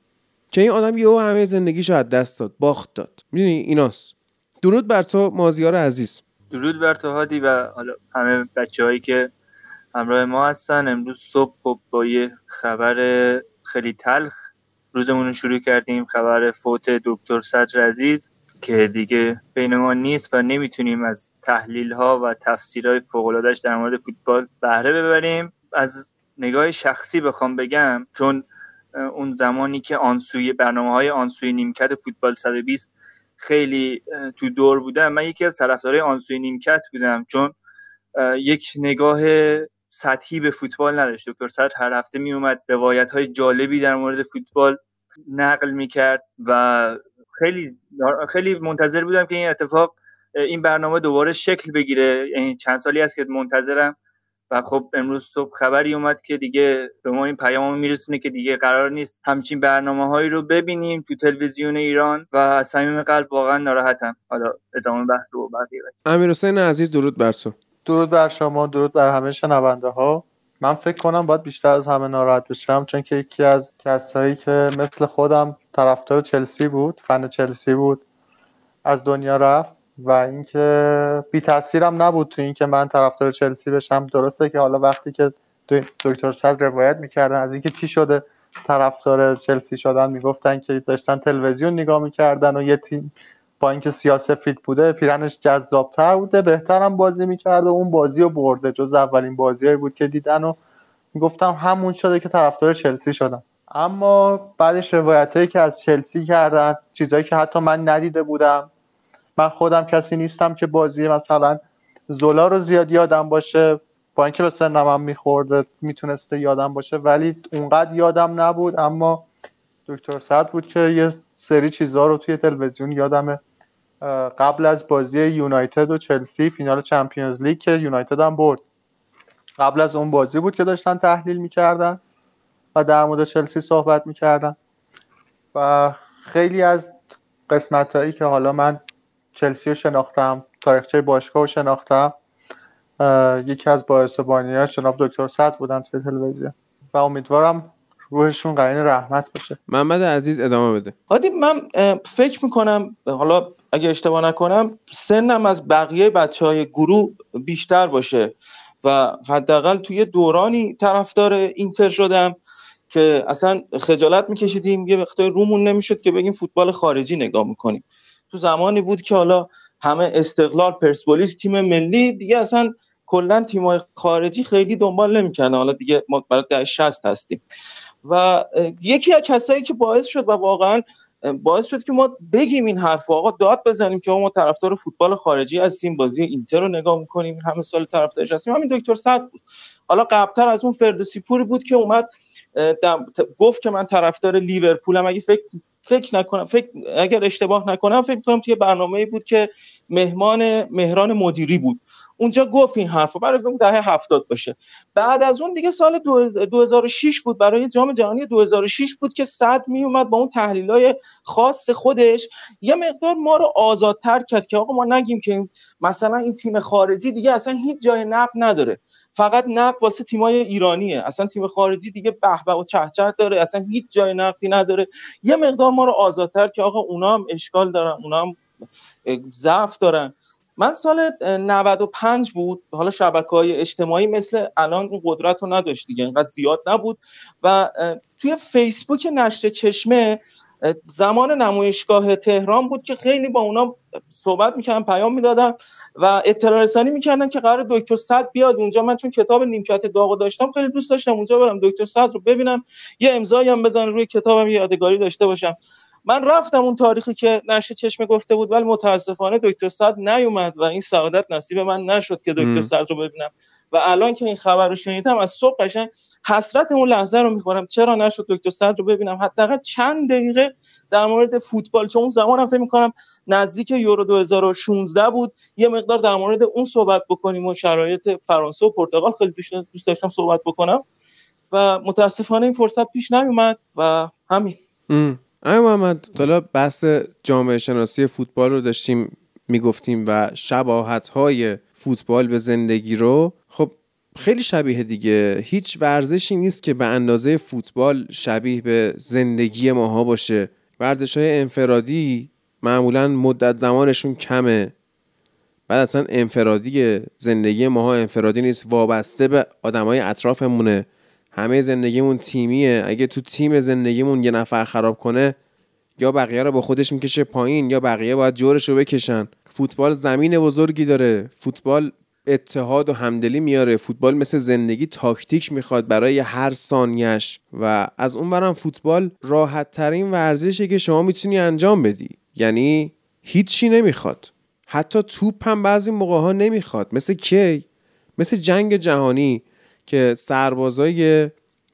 Speaker 1: که این آدم یهو همه زندگیشو از دست داد باخت داد. می‌دونی؟ ایناست. درود بر تو مازیار عزیز.
Speaker 6: درود بر تو هادی و حالا همه بچههایی که همراه ما هستن. امروز صبح خب با یه خبر خیلی تلخ روزمون رو شروع کردیم. خبر فوت دکتر صدر عزیز که دیگه بین ما نیست و نمی‌تونیم از تحلیل ها و تفسیرهای فوق در مورد فوتبال بهره ببریم. از نگاه شخصی بخوام بگم چون اون زمانی که آنسوی برنامه های آنسوی نیمکت فوتبال 120 خیلی تو دور بودم من یکی از طرفدارای آنسوی نیمکت بودم چون یک نگاه سطحی به فوتبال نداشت. دکتر صدر هر هفته می اومد روایت های جالبی در مورد فوتبال نقل می‌کرد و خیلی خیلی منتظر بودم که این اتفاق این برنامه دوباره شکل بگیره. یعنی چند سالی است که منتظرم و خب امروز صبح خبری اومد که دیگه به ما این پیام میرسونه که دیگه قرار نیست همچین برنامه هایی رو ببینیم تو تلویزیون ایران و از صمیم قلب واقعا ناراحتم. حالا ادامه بحث رو بقیه
Speaker 1: امیر حسین عزیز درود بر تو.
Speaker 7: درود بر شما درود بر همه شنونده ها من فکر کنم باید بیشتر از همه ناراحت بشم چون که یکی از کسایی که مثل خودم طرفدار چلسی بود فن چلسی بود از دنیا رفت و اینکه بی تاثیرم نبود تو اینکه من طرفدار چلسی بشم. درسته که حالا وقتی که دکتر صدر روایت می‌کردن از اینکه چی شده طرفدار چلسی شدن می‌گفتن که داشتن تلویزیون نگاه می‌کردن و یه تیم با اینکه سیاسفید بوده پیرنش جذابتر بوده بهترم بازی می‌کرده اون بازی رو برده. جز اولین بازی بود که دیدن و می‌گفتم همون شده که طرفدار چلسی شدن. اما بعدش روایت هایی که از چلسی کردن چیزهایی که حتی من ندیده بودم. من خودم کسی نیستم که بازی مثلا زولا رو زیاد یادم باشه. با اینکه به سنم هم میخورده می‌تونسته یادم باشه ولی اونقدر یادم نبود. اما دکتر سعد بود که یه سری چیزها رو توی تلویزیون یادمه. قبل از بازی یونایتد و چلسی فینال چمپیونز لیگ که یونایتد هم برد. قبل از اون بازی بود که داشتن تحلیل می‌کردن و در مورد چلسی صحبت می‌کردن. و خیلی از قسمت هایی که حالا من چلسی رو شناختم تاریخچه باشگاه رو شناختم یکی از باعث بانیان جناب دکتر سعد بودن توی تلویزیون. و امیدوارم روحشون قرین رحمت باشه.
Speaker 1: محمد عزیز ادامه بده.
Speaker 4: هادی من فکر می‌کنم حالا اگه اشتباه نکنم سنم از بقیه بچه های گروه بیشتر باشه و حداقل توی دورانی طرفدار اینتر شدم که اصلا خجالت میکشیدیم یه وقتای رومون نمی‌شد که بگیم فوتبال خارجی نگاه می‌کنیم. تو زمانی بود که حالا همه استقلال پرسپولیس تیم ملی دیگه اصلا کلا تیمای خارجی خیلی دنبال نمی‌کنه حالا دیگه ما برای ده 60 هستیم. و یکی از کسایی که باعث شد و واقعا باعث شد که ما بگیم این حرف آقا داد بزنیم که ما طرفدار فوتبال خارجی هستیم بازی اینتر رو نگاه می‌کنیم همه سال طرفدارش هستیم. همین دکتر صد بود. حالا قبلتر از اون فردوسی پوری بود که اومد گفت که من طرفدار لیورپولم. اگه فکر فکر نکنم فکر اگر اشتباه نکنم فکر کنم توی برنامه بود که مهمان مهران مدیری بود. اونجا گفت این حرف برای اون دهه هفتاد باشه. بعد از اون دیگه سال 2006 بود برای جام جهانی 2006 بود که صد می اومد با اون تحلیل های خاص خودش. یه مقدار ما رو آزادتر کرد که آقا ما نگیم که مثلا این تیم خارجی دیگه اصلا هیچ جای نقد نداره. فقط نقد واسه تیمای ایرانیه. اصلا تیم خارجی دیگه به و چهچه داره اصلا هیچ جای نقدی نداره. یه مقدار ما رو آزادتر که آقا اونا هم اشکال دارن اونا هم ضعف دارن. من سال 95 بود. حالا شبکه های اجتماعی مثل الان اون قدرت رو نداشت دیگه انقدر زیاد نبود. و توی فیسبوک نشر چشمه زمان نمایشگاه تهران بود که خیلی با اونا صحبت می‌کردن پیام می‌دادن و اطلاع رسانی می‌کردن که قرار دکتر صد بیاد اونجا. من چون کتاب نیمکت داغ داشتم خیلی دوست داشتم اونجا برم دکتر صد رو ببینم. یه امضایی هم بزنم روی کتابم یادگاری داشته باشم. من رفتم اون تاریخی که نشه چشم گفته بود ولی متاسفانه دکتر صد نیومد و این سعادت نصیب من نشد که دکتر صد رو ببینم. و الان که این خبر رو شنیدم از صبح قشنگ حسرت اون لحظه رو می‌خورم. چرا نشد دکتر صد رو ببینم؟ حداقل چند دقیقه در مورد فوتبال چون اون زمان هم فکر می‌کنم نزدیک یورو 2016 بود. یه مقدار در مورد اون صحبت بکنیم و شرایط فرانسه و پرتغال. خیلی دوست داشتم صحبت بکنم. و متاسفانه این فرصت پیش نیومد و همین.
Speaker 1: آیا محمد حالا بحث جامعه شناسی فوتبال رو داشتیم می‌گفتیم و شباهت های فوتبال به زندگی رو. خب خیلی شبیه دیگه. هیچ ورزشی نیست که به اندازه فوتبال شبیه به زندگی ماها باشه. ورزش های انفرادی معمولا مدت زمانشون کمه. بعد اصلا انفرادی زندگی ماها انفرادی نیست وابسته به آدمای اطرافمونه. همه زندگیمون تیمیه. اگه تو تیم زندگیمون یه نفر خراب کنه یا بقیه رو با خودش می‌کشه پایین یا بقیه باید جورش رو بکشن. فوتبال زمین بزرگی داره. فوتبال اتحاد و همدلی میاره. فوتبال مثل زندگی تاکتیک می‌خواد برای هر ثانیش و از اون برم فوتبال راحت ترین ورزشی که شما می‌تونی انجام بدی. یعنی هیچی نمی‌خواد. حتی توپ هم بعضی موقع ها نمی‌خواد. مثل کی؟ مثل جنگ جهانی. که سربازای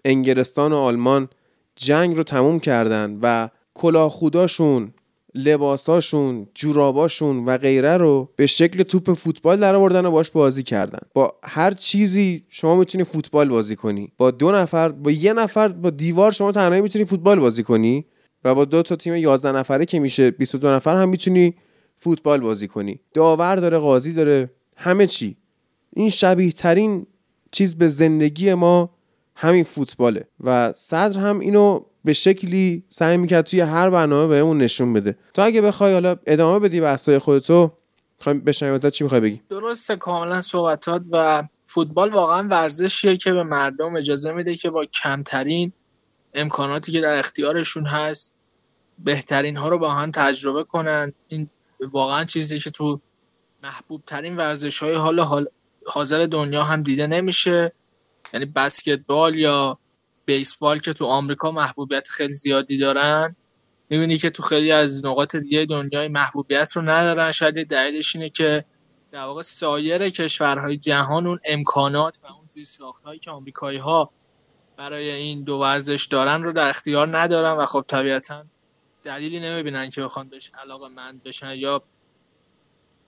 Speaker 1: انگلستان و آلمان جنگ رو تموم کردن و کلاه خوداشون لباساشون جوراباشون و غیره رو به شکل توپ فوتبال در آوردن و باش بازی کردن. با هر چیزی شما می‌تونی فوتبال بازی کنی. با دو نفر با یه نفر با دیوار شما تنهایی می‌تونی فوتبال بازی کنی و با دو تا تیم 11 نفره که میشه 22 نفر هم می‌تونی فوتبال بازی کنی. داور داره قاضی داره همه چی. این شبیه ترین چیز به زندگی ما همین فوتباله. و صدر هم اینو به شکلی سعی می‌کرد توی هر برنامه بهمون نشون بده. تو اگه بخوای حالا ادامه بدی بحثای خودتو می‌خوایم بشنویم ازت چی می‌خوای بگی؟
Speaker 3: درسته کاملا صحبتات و فوتبال واقعا ورزشیه که به مردم اجازه میده که با کمترین امکاناتی که در اختیارشون هست بهترین ها رو با هم تجربه کنن. این واقعا چیزی که تو محبوب ترین ورزش های حال, حال حاضر دنیا هم دیده نمیشه. یعنی بسکتبال یا بیسبال که تو آمریکا محبوبیت خیلی زیادی دارن می‌بینی که تو خیلی از نقاط دیگه دنیای محبوبیت رو ندارن. شاید دلیلش اینه که در واقع سایر کشورهای جهان اون امکانات و اون زیر هایی که آمریکایی ها برای این دو ورزش دارن رو در اختیار ندارن و خب طبیعتا دلیلی نمی‌بینن که بخوان بهش علاقه مند بشن یا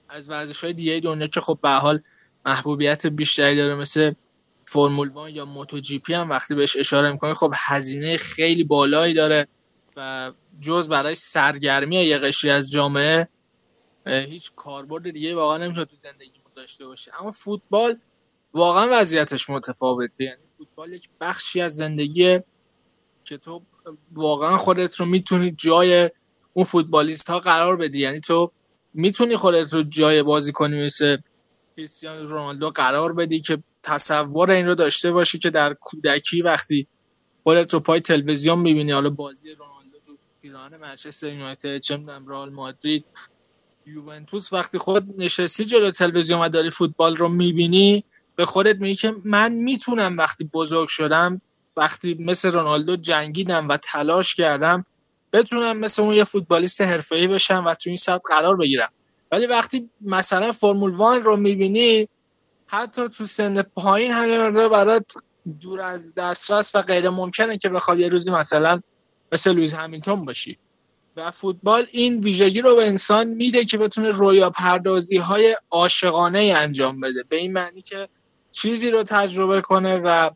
Speaker 3: از ورزش های دیگه دنیا که خب به حال محبوبیت بیشتری داره مثل فرمول وان یا موتو جی پی هم وقتی بهش اشاره می‌کنه خب هزینه خیلی بالایی داره و جز برای سرگرمی یه قشری از جامعه هیچ کاربرد دیگه واقعا نمیشه تو زندگی داشته باشه. اما فوتبال واقعا وضعیتش متفاوته. یعنی فوتبال یک بخشی از زندگی که تو واقعا خودت رو می‌تونی جای اون فوتبالیست ها قرار بدی. یعنی تو می‌تونی خودت رو جای بازی کنی مثل کریستیانو رونالدو قرار بدی که تصور این رو داشته باشی که در کودکی وقتی خودت رو پای تلویزیون می‌بینی حالا بازی رونالدو تو پیراهن منچستر یونایتد چه می‌دونم رئال مادرید یوونتوس وقتی خود نشستی جلو تلویزیون و داری فوتبال رو می‌بینی به خودت میگی که من می‌تونم وقتی بزرگ شدم وقتی مثل رونالدو جنگیدم و تلاش کردم بتونم مثل اون یه فوتبالیست حرفه‌ای بشم و تو این سطح قرار بگیرم. ولی وقتی مثلا فرمول وان رو می‌بینی حتی تو سن پایین همه برات دور از دسترس و غیر ممکنه که بخواد یه روزی مثلا مثل لویز همیلتون باشی. و فوتبال این ویژگی رو به انسان میده که بتونه رویا پردازی های عاشقانه انجام بده. به این معنی که چیزی رو تجربه کنه و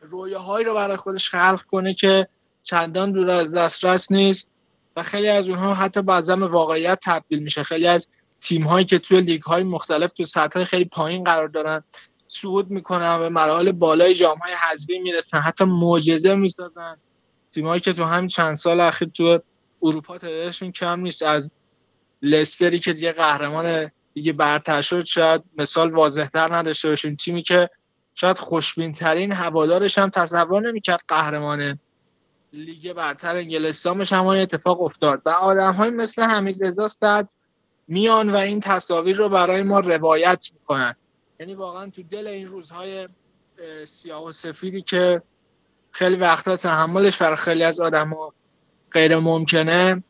Speaker 3: رویاهایی رو برای خودش خلق کنه که چندان دور از دسترس نیست. و خیلی از اونها حتی بعضا به واقعیت تبدیل میشه. خیلی از تیم هایی که توی لیگ های مختلف تو سطح خیلی پایین قرار دارن صعود می‌کنن به مراحل بالای جام های حذفی می‌رسن. حتی معجزه می‌سازن. تیم هایی که تو همین چند سال اخیر تو اروپا تعدادشون کم نیست. از لستری که دیگه قهرمان دیگه برتر شد شاید مثال واضحتر نداشته باشیم. تیمی که شاید خوشبین ترین هوادارش هم تصور نمی‌کرد قهرمان لیگ برتر انگلستان بشه همون اتفاق افتاد و آدم های مثل حمید رضا صد میان و این تصاویر رو برای ما روایت می‌کنن. یعنی واقعا تو دل این روزهای سیاه و سفیدی که خیلی وقتا تحملش برای خیلی از آدم ها غیر ممکنه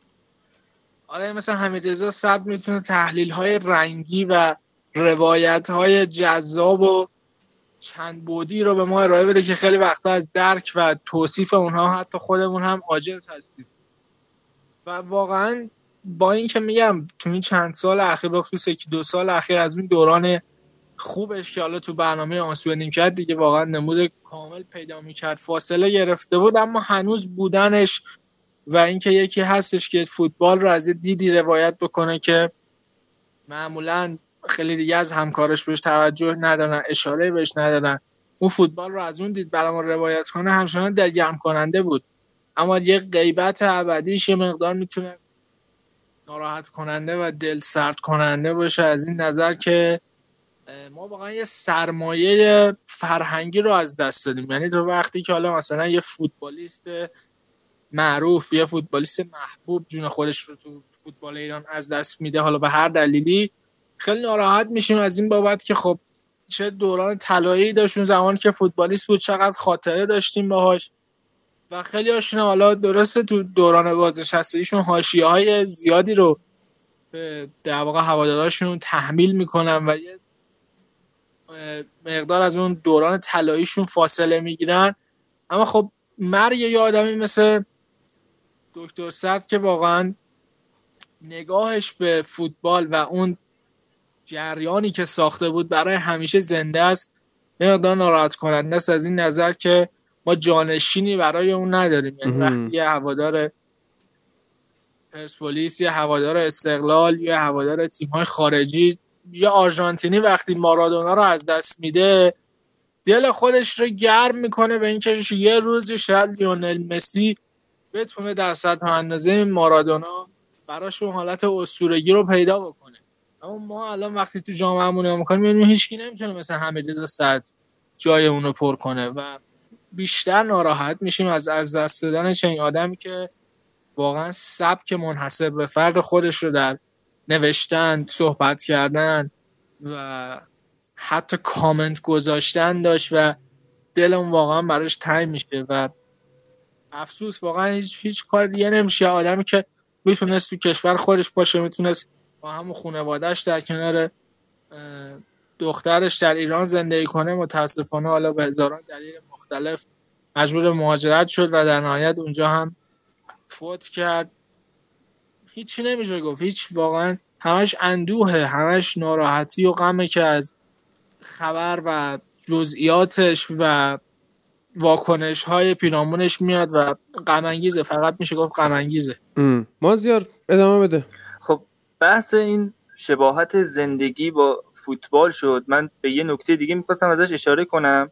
Speaker 3: آره مثلا حمید صد می‌تونه تحلیل های رنگی و روایت های جذاب و چند بودی رو به ما ارائه بده که خیلی وقتا از درک و توصیف اونها حتی خودمون هم عاجز هستیم. و واقعا با اینکه میگم تو این چند سال اخیر بخصوص یکی دو سال اخیر از این دوران خوبش که حالا تو برنامه آنسو کرد دیگه واقعا نمود کامل پیدا می‌کرد فاصله گرفته بود اما هنوز بودنش و اینکه یکی هستش که فوتبال رو از دیدی روایت بکنه که معمولا خیلی دیگه از همکارش بهش توجه ندارن اشاره بهش ندارن. اون فوتبال رو از اون دید برای روایت کنه همچنان دلگرم کننده بود. اما یه غیبت ابدیش یه مقدار می‌تونه ناراحت کننده و دل سرد کننده باشه. از این نظر که ما واقعا یه سرمایه فرهنگی رو از دست دادیم. یعنی تو وقتی که حالا مثلا یه فوتبالیست معروف یه فوتبالیست محبوب جون خودش رو تو فوتبال ایران از دست میده حالا به هر دلیلی خیلی ناراحت میشیم از این بابت که خب چه دوران طلایی داشت اون زمان که فوتبالیست بود چقدر خاطره داشتیم باهاش. و خیلی هاشون حالا درسته تو دوران بازنشستگیشون حاشیه های زیادی رو به در واقع هواداراشون تحمیل می‌کنن و یه مقدار از اون دوران طلاییشون فاصله می‌گیرن. اما خب مرگ یه آدمی مثل دکتر سرد که واقعا نگاهش به فوتبال و اون جریانی که ساخته بود برای همیشه زنده است مقدار ناراحت کننده است از این نظر که ما جانشینی برای اون نداریم. یعنی وقتی یه هوادار پرسپولیس یه هوادار استقلال یه هوادار تیم های خارجی یا آرژانتینی وقتی مارادونا رو از دست میده دل خودش رو گرم می‌کنه به اینکه یه روز شاید لیونل مسی بتونه در سطح اندازه مارادونا براشون حالت اسطورگی رو پیدا بکنه. اما ما الان وقتی تو جامعهمون نگاه می‌کنیم می‌بینیم هیچکی نمی‌تونه مثل حمیدرضا صد جای اونو پر کنه و بیشتر ناراحت میشیم از از دست دادن چنین آدمی که واقعا سبک منحصر به فرد خودش رو در نوشتن صحبت کردن و حتی کامنت گذاشتن داشت و دلم واقعا براش تنگ میشه و افسوس واقعا هیچ, هیچ کار دیگه نمیشه. آدمی که می‌تونست تو کشور خودش باشه می‌تونست همون خانوادهش در کنار دخترش در ایران زندگی کنه متاسفانه حالا به هزاران دلیل مختلف مجبور مهاجرت شد و در نهایت اونجا هم فوت کرد. هیچی نمیشه گفت. هیچ واقعا همش اندوهه همش ناراحتی و غمه که از خبر و جزئیاتش و واکنش های پیرامونش میاد و غمانگیزه. فقط میشه گفت غمانگیزه.
Speaker 1: مازیار ادامه بده.
Speaker 6: بحث این شباهت زندگی با فوتبال شد. من به یه نکته دیگه می‌خواستم ازش اشاره کنم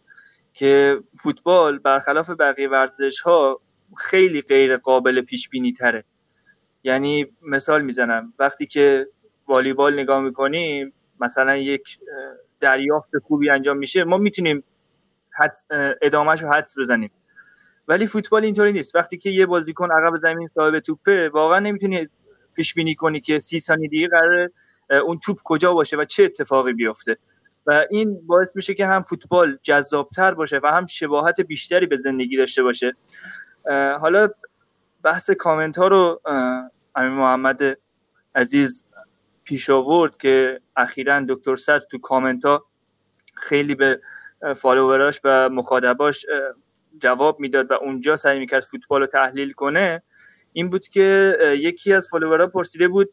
Speaker 6: که فوتبال برخلاف بقیه ورزش ها خیلی غیر قابل پیش بینی تره یعنی مثال می‌زنم. وقتی که والیبال نگاه می‌کنیم مثلا یک دریافت خوبی انجام میشه ما می‌تونیم ادامهش رو حدس بزنیم. ولی فوتبال اینطوری نیست. وقتی که یه بازیکن عقب زمین صاحب توپه واقعا نمی‌تونی پیش بینی کنی که سی ثانیه دیگه قرار اون توپ کجا باشه و چه اتفاقی بیفته. و این باعث میشه که هم فوتبال جذابتر باشه و هم شباهت بیشتری به زندگی داشته باشه. حالا بحث کامنت ها رو امین محمد عزیز پیش آورد که اخیرا دکتر صد تو کامنت ها خیلی به فالووراش و مخاطباش جواب می‌داد و اونجا سعی می‌کرد فوتبال رو تحلیل کنه. این بود که یکی از فالوورها پرسیده بود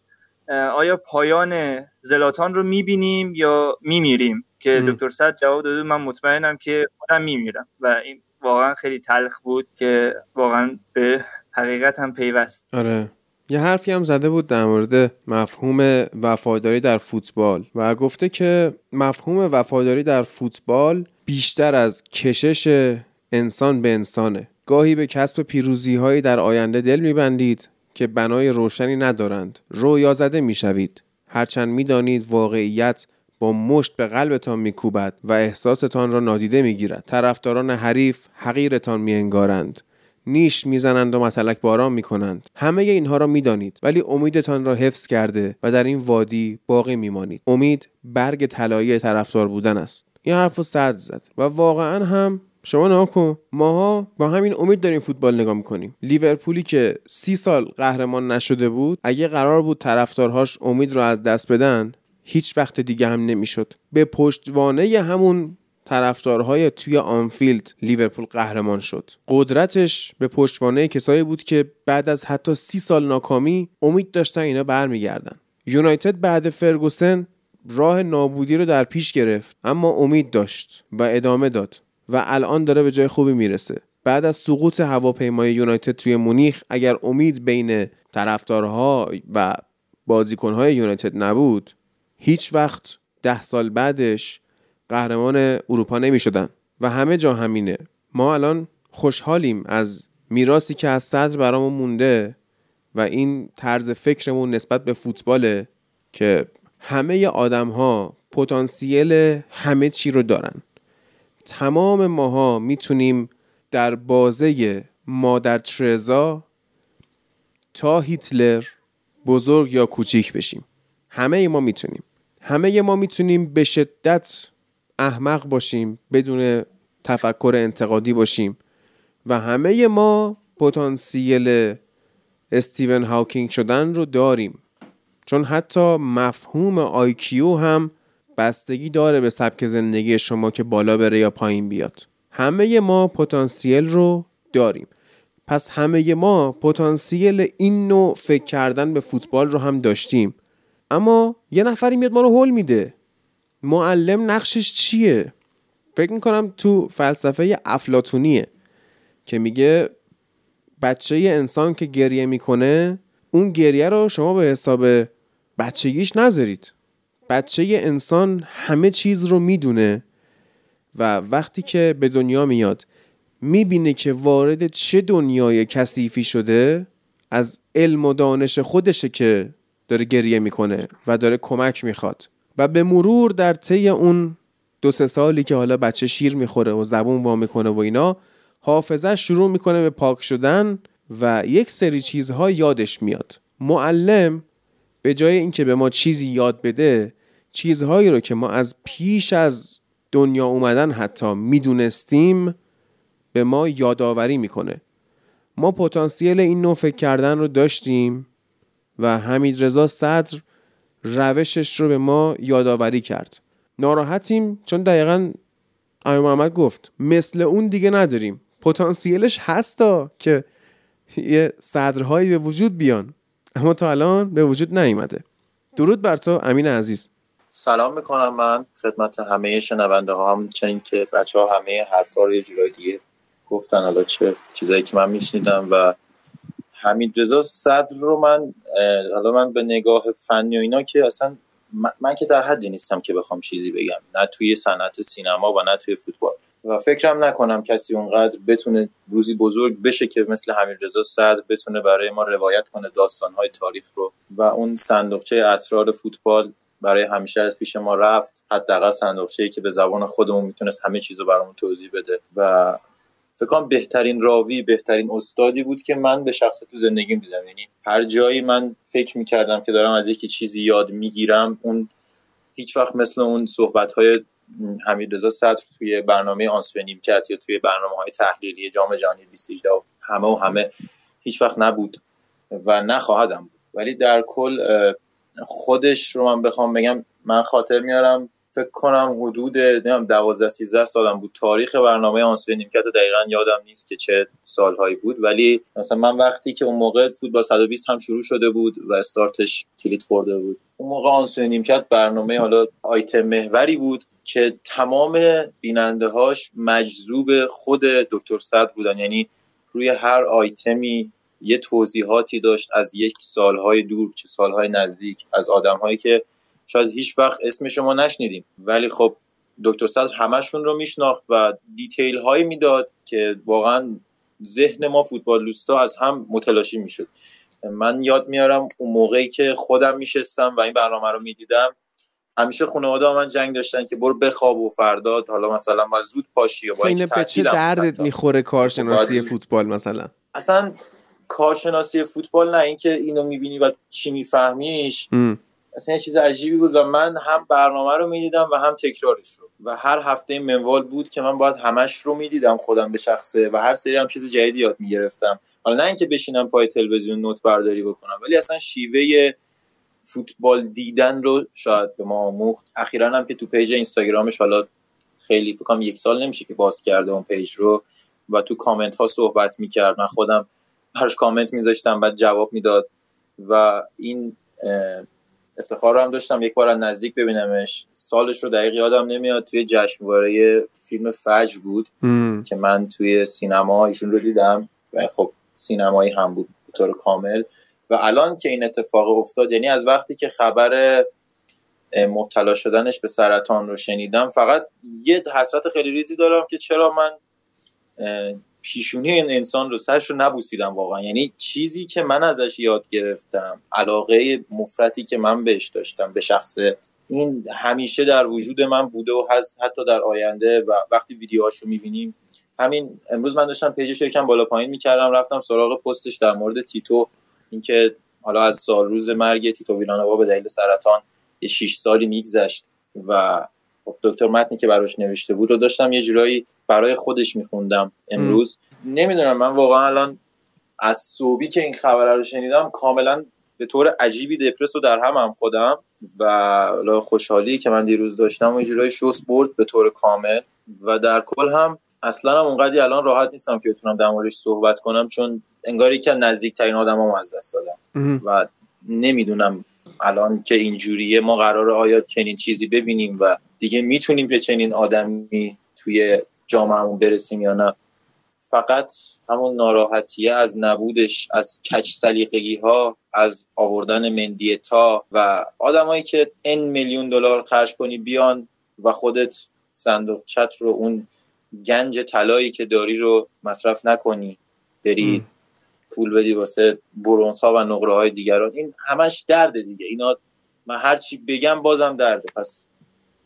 Speaker 6: آیا پایان زلاتان رو می‌بینیم یا میمیریم؟ که دکتر صد جواب داده من مطمئنم که خودم میمیرم. و این واقعا خیلی تلخ بود که واقعا به حقیقت هم پیوست.
Speaker 1: آره. یه حرفی هم زده بود در مورد مفهوم وفاداری در فوتبال و گفته که مفهوم وفاداری در فوتبال بیشتر از کشش انسان به انسانه. گاهی به کسب پیروزی هایی در آینده دل میبندید که بنای روشنی ندارند. رویا زده می‌شوید. هرچند می‌دانید واقعیت با مشت به قلبتان میکوبد و احساستان را نادیده می‌گیرد. طرفداران حریف حقیرتان میانگارند. نیش می‌زنند و متلک باران می‌کنند. همه اینها را می‌دانید ولی امیدتان را حفظ کرده و در این وادی باقی میمانید. امید برگ طلایی طرفدار بودن است. این حرف رو صد زد و واقعا هم شما نها کن ماها با همین امید داریم فوتبال نگاه می‌کنیم. لیورپولی که سی سال قهرمان نشده بود اگه قرار بود طرفدارهاش امید رو از دست بدن هیچ وقت دیگه هم نمی‌شد. به پشتوانه همون طرفدارهای توی آنفیلد لیورپول قهرمان شد. قدرتش به پشتوانه کسایی بود که بعد از حتی سی سال ناکامی امید داشتن اینا برمیگردن. یونایتد بعد فرگوسن راه نابودی رو در پیش گرفت اما امید داشت و ادامه داد. و الان داره به جای خوبی می‌رسه. بعد از سقوط هواپیمای یونایتد توی مونیخ اگر امید بین طرفدارها و بازیکنهای یونایتد نبود هیچ وقت ده سال بعدش قهرمان اروپا نمی شدن و همه جا همینه. ما الان خوشحالیم از میراسی که از صدر برامون مونده و این طرز فکرمون نسبت به فوتباله که همه آدم ها پتانسیل همه چی رو دارن. تمام ماها می‌تونیم در بازه مادر ترزا تا هیتلر بزرگ یا کوچیک بشیم. همه ما می‌تونیم. همه ما می‌تونیم به شدت احمق باشیم بدون تفکر انتقادی باشیم و همه ما پتانسیل استیون هاکینگ شدن رو داریم. چون حتی مفهوم آیکیو هم بستگی داره به سبک زندگی شما که بالا بره یا پایین بیاد. همه ما پتانسیل رو داریم. پس همه ما پتانسیل این نوع فکر کردن به فوتبال رو هم داشتیم. اما یه نفری میاد ما رو هول میده. معلم نقشش چیه؟ فکر می‌کنم تو فلسفه افلاتونیه که میگه بچه انسان که گریه می‌کنه اون گریه رو شما به حساب بچگیش نذارید. بچه انسان همه چیز رو می‌دونه و وقتی که به دنیا میاد می‌بینه که وارد چه دنیای کثیفی شده؟ از علم و دانش خودشه که داره گریه می‌کنه و داره کمک می‌خواد. و به مرور در طی اون دو سه سالی که حالا بچه شیر می‌خوره و زبون وا می‌کنه و اینا حافظه شروع می‌کنه به پاک شدن و یک سری چیزها یادش میاد. معلم به جای اینکه به ما چیزی یاد بده چیزهایی رو که ما از پیش از دنیا اومدن حتی می‌دونستیم به ما یادآوری می‌کنه. ما پتانسیل این نوع فکر کردن رو داشتیم و حمید رضا صدر روشش رو به ما یادآوری کرد. ناراحتیم چون دقیقا آقای محمد گفت مثل اون دیگه نداریم. پتانسیلش هستا که یه صدرهایی به وجود بیان. اما تا الان به وجود نیومده. درود بر تو امین عزیز.
Speaker 8: سلام می‌کنم من خدمت همه شنونده ها هم چنین که بچه ها همه حرفا رو یه جورای دیگه گفتن حالا چه چیزایی که من میشنیدم و حمید رضا صدر رو من حالا من به نگاه فنی و اینا که اصلا من, که در حدی نیستم که بخوام چیزی بگم. نه توی صنعت سینما و نه توی فوتبال. و فکرم نکنم کسی اونقدر بتونه روزی بزرگ بشه که مثل حمید رضا صدر بتونه برای ما روایت کنه داستانهای تاریخ رو و اون صندوقچه اسرار فوتبال برای همیشه از پیش ما رفت. حداقل صندوقچه‌ای که به زبان خودمون می‌تونست همه چیز رو برامون توضیح بده. و فکر بهترین راوی بهترین استادی بود که من به شخص تو زندگیم دیدم. یعنی هر جایی من فکر می‌کردم که دارم از یکی چیزی یاد می‌گیرم اون هیچ وقت مثل اون صحبت های حمید رضا صدر توی برنامه آنسو نیمکت یا توی برنامه های تحلیلی جام جهانی 2018 و همه و همه هیچ وقت نبود و نخواهدم بود. ولی در کل خودش رو من بخوام بگم من خاطر میارم. فکر کنم حدود نمی‌دونم 12 13 سالم بود. تاریخ برنامه آنسوی نیمکت دقیقا یادم نیست که چه سالهایی بود. ولی مثلا من وقتی که اون موقع فوتبال 120 هم شروع شده بود و استارتش کلید خورده بود. اون موقع آنسوی نیمکت برنامه حالا آیتم محوری بود که تمام بیننده هاش مجذوب خود دکتر صد بودن. یعنی روی هر آیتمی یه توضیحاتی داشت از یک سالهای دور چه سالهای نزدیک از آدمهایی که شاید هیچ وقت اسم شما نشنیدیم. ولی خب دکتر صدر همشون رو میشناخت و دیتیل هایی می‌داد که واقعا ذهن ما فوتبال لوستا از هم متلاشی می‌شد. من یاد میارم اون موقعی که خودم میشستم و این برنامه رو می‌دیدم همیشه خانواده من جنگ داشتن که برو بخواب و فرداد حالا مثلا ما زود پاشی و با
Speaker 1: این به چه دردت می‌خوره کارشناسی فوتبال مثلا؟
Speaker 8: اصلا کارشناسی فوتبال نه اینکه اینو می‌بینی و چی میفهمیش. اصلا یه چیز عجیبی بود و من هم برنامه رو می‌دیدم و هم تکرارش رو. و هر هفته منوال بود که من باید همش رو می‌دیدم خودم به شخصه و هر سری هم چیز جدیدی یاد می‌گرفتم. حالا نه اینکه بشینم پای تلویزیون نوت برداری بکنم ولی اصلا شیوه فوتبال دیدن رو شاید به ما آموخت. اخیرا هم که تو پیج اینستاگرامش حالا خیلی فکر یک سال نمیشه که باز کرده اون page رو و تو کامنت ها صحبت می‌کرد. من خودم براش کامنت میذاشتم بعد جواب می‌داد و این افتخار رو هم داشتم. یک بار از نزدیک ببینمش. سالش رو دقیق یادم نمیاد. توی جشنواره فیلم فجر بود که من توی سینما ایشون رو دیدم و خب سینمایی هم بود به طور کامل. و الان که این اتفاق افتاد یعنی از وقتی که خبر مبتلا شدنش به سرطان رو شنیدم فقط یه حسرت خیلی ریزی دارم که چرا من پیشونی این انسان رو سرش رو نبوسیدم واقعا. یعنی چیزی که من ازش یاد گرفتم علاقه مفرتی که من بهش داشتم به شخص این همیشه در وجود من بوده و هست حتی در آینده و وقتی ویدیوهاش رو می‌بینیم. همین امروز من داشتم پیجش یکم بالا پایین می‌کردم رفتم سراغ پستش در مورد تیتو. اینکه حالا از سال روز مرگ تیتو ویلانووا به دلیل سرطان یه 6 سالی میگذشت و دکتر متنی که براش نوشته بود رو داشتم یه جورایی برای خودش میخوندم امروز. نمی‌دونم من واقعا الان از صوبی که این خبر رو شنیدم کاملا به طور عجیبی دپرس رو در هم هم خودم و خوشحالی که من دیروز داشتم و یه جورایی شوس برد به طور کامل و در کل هم اصلا هم اونقدی الان راحت نیستم که بتونم در موردش صحبت کنم چون انگاری که نزدیکترین آدمام از دست دادم و نمی‌دونم الان که اینجوریه ما قرار آیا چنین چیزی ببینیم و دیگه می‌تونیم به چنین آدمی توی جامعهمون برسیم یا نه. فقط همون ناراحتیه از نبودش از کچ سلیقگی ها از آوردن مندیتا و آدمایی که ان میلیون دلار خرج کنی بیان و خودت صندوق چت رو اون گنج طلایی که داری رو مصرف نکنی بری پول بدی واسه برونز ها و نقره های دیگران. این همش درده دیگه. اینا من هرچی بگم بازم درده. پس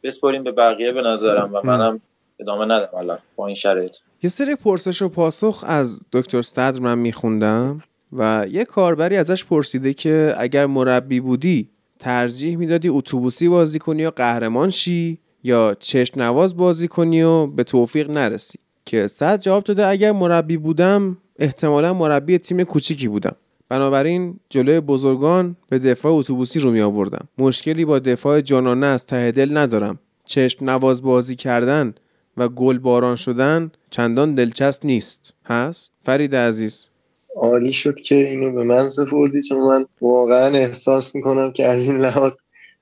Speaker 8: بسپاریم به بقیه به نظرم و منم ادامه ندم. الان با این شرایط.
Speaker 1: یه سری پرسش و پاسخ از دکتر صدر من میخوندم و یه کاربری ازش پرسیده که اگر مربی بودی ترجیح می‌دادی اتوبوسی بازی کنی یا قهرمان شی یا چشم نواز بازی کنی و به توفیق نرسی. که صد جواب داده اگر مربی بودم احتمالا مربی تیم کوچیکی بودم. بنابراین جلوی بزرگان به دفاع اتوبوسی رو می آوردم مشکلی با دفاع جانانه از ته دل ندارم. چشم نواز بازی کردن و گل باران شدن چندان دلچسب نیست. هست؟ فرید عزیز.
Speaker 5: عالی شد که اینو به من سپردی چون من واقعا احساس می‌کنم که از این لحاظ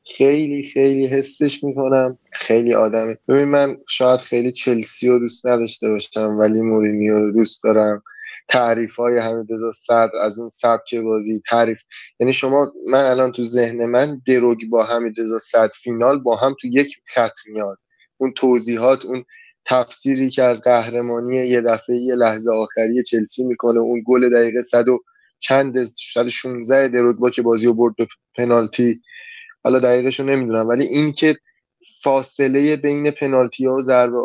Speaker 5: خیلی خیلی حسش می‌کنم. خیلی آدمه. ببین من شاید خیلی چلسی رو دوست نداشته باشم ولی مورینیو رو دوست دارم. تعریف های حمیدرضا صدر از اون سبک بازی تعریف. یعنی شما من الان تو ذهن من دروگ با حمیدرضا صدر فینال با هم تو یک خط میاد. اون توضیحات اون تفسیری که از قهرمانی یه دفعه یه لحظه آخری چلسی می‌کنه اون گل دقیقه 100 و چند 116 دروگبا که بازی رو برد به پنالتی حالا دقیقش رو نمی‌دونم ولی این که فاصله بین پنالتی ها و ضربه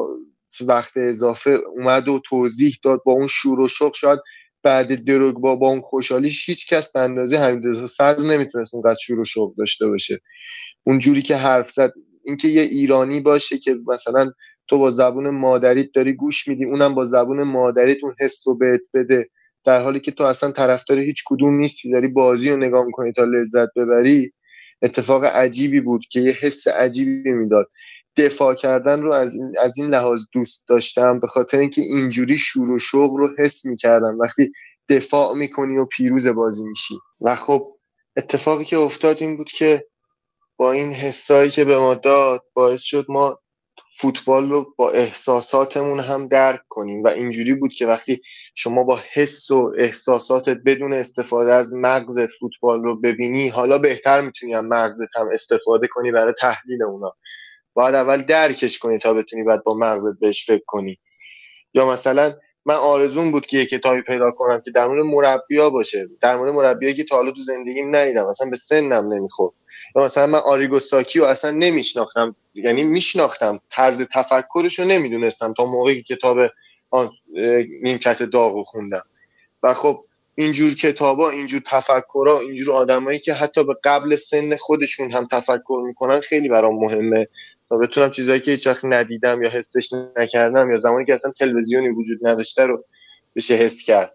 Speaker 5: وقت اضافه اومد و توضیح داد با اون شور و شوق شاید بعد دروگبا با اون خوشحالیش هیچ کس به اندازه حمید صدر نمی‌تونست اونقدر شور و شوق داشته باشه. اون جوری که حرف زد اینکه یه ایرانی باشه که مثلا تو با زبون مادریت داری گوش میدی اونم با زبون مادریت اون حس رو بهت بده. در حالی که تو اصلا طرفدار هیچ کدوم نیستی داری بازی رو نگاه می‌کنی تا لذت ببری. اتفاق عجیبی بود که یه حس عجیبی می‌داد. دفاع کردن رو از این, از این لحاظ دوست داشتم به خاطر اینکه اینجوری شور و شوق رو حس می‌کردم. وقتی دفاع می‌کنی و پیروز بازی میشی. و خب اتفاقی که افتاد این بود که با این حسایی که به ما داد باعث شد ما فوتبال رو با احساساتمون هم درک کنیم. و اینجوری بود که وقتی شما با حس و احساساتت بدون استفاده از مغزت فوتبال رو ببینی حالا بهتر می‌تونی هم مغزت هم استفاده کنی برای تحلیل اونا. باید اول درکش کنی تا بتونی بعد با مغزت بهش فکر کنی. یا مثلا من آرزون بود که یه کتابی پیدا کنم که در مورد مربیا باشه. در مورد مربیایی که تا حالا تو زندگیم ندیدم مثلا به سنم نمی‌خورد. یا مثلا من آریگو ساکی رو اصلا نمیشناختم یعنی میشناختم طرز تفکرش رو نمی‌دونستم تا موقعی که کتاب نیمکت داغ خوندم و خب اینجور کتابا اینجور تفکرها اینجور آدمایی که حتی به قبل سن خودشون هم تفکر می‌کنن خیلی برام مهمه. تا بتونم چیزایی که هیچ ندیدم یا حسش نکردم یا زمانی که اصلا تلویزیونی وجود نداشته رو بشه حس کرد.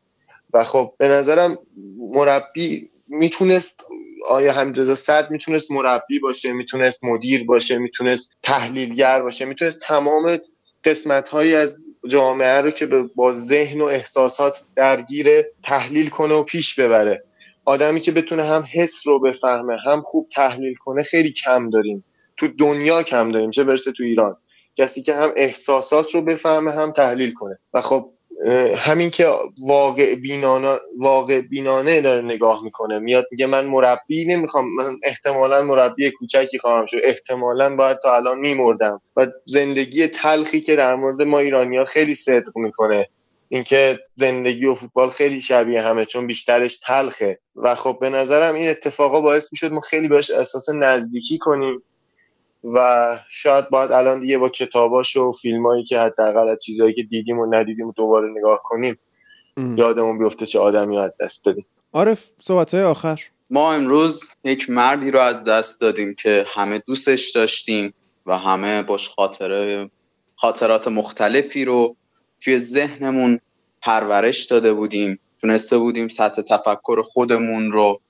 Speaker 5: و خب به نظرم مربی می‌تونست آیا حمیدرضا صد می‌تونست مربی باشه می‌تونست مدیر باشه می‌تونست تحلیلگر باشه می‌تونست تمام قسمت هایی از جامعه رو که با ذهن و احساسات درگیر تحلیل کنه و پیش ببره. آدمی که بتونه هم حس رو بفهمه هم خوب تحلیل کنه خیلی کم داریم. تو دنیا کم داریم چه برسه تو ایران. کسی که هم احساسات رو بفهمه هم تحلیل کنه. و خب همین که واقع بینانه, واقع بینانه داره نگاه می‌کنه. میاد میگه من مربی نمی‌خوام من احتمالا مربی کوچکی خواهم شد. احتمالا باید تا الان میمردم. و زندگی تلخی که در مورد ما ایرانیا خیلی صدق می‌کنه. اینکه زندگی و فوتبال خیلی شبیه همه چون بیشترش تلخه. و خب به نظرم این اتفاقا باعث می‌شد ما خیلی بهش احساس نزدیکی کنیم. و شاید باید الان دیگه با کتاباش و فیلمایی که حداقل از چیزایی که دیدیم و ندیدیم و دوباره نگاه کنیم یادمون بیفته چه آدمی از دست دادیم.
Speaker 1: عارف صحبت آخر.
Speaker 2: ما امروز یک مردی رو از دست دادیم که همه دوستش داشتیم و همه باش خاطره خاطرات مختلفی رو توی ذهنمون پرورش داده بودیم. تونسته بودیم سطح تفکر خودمون رو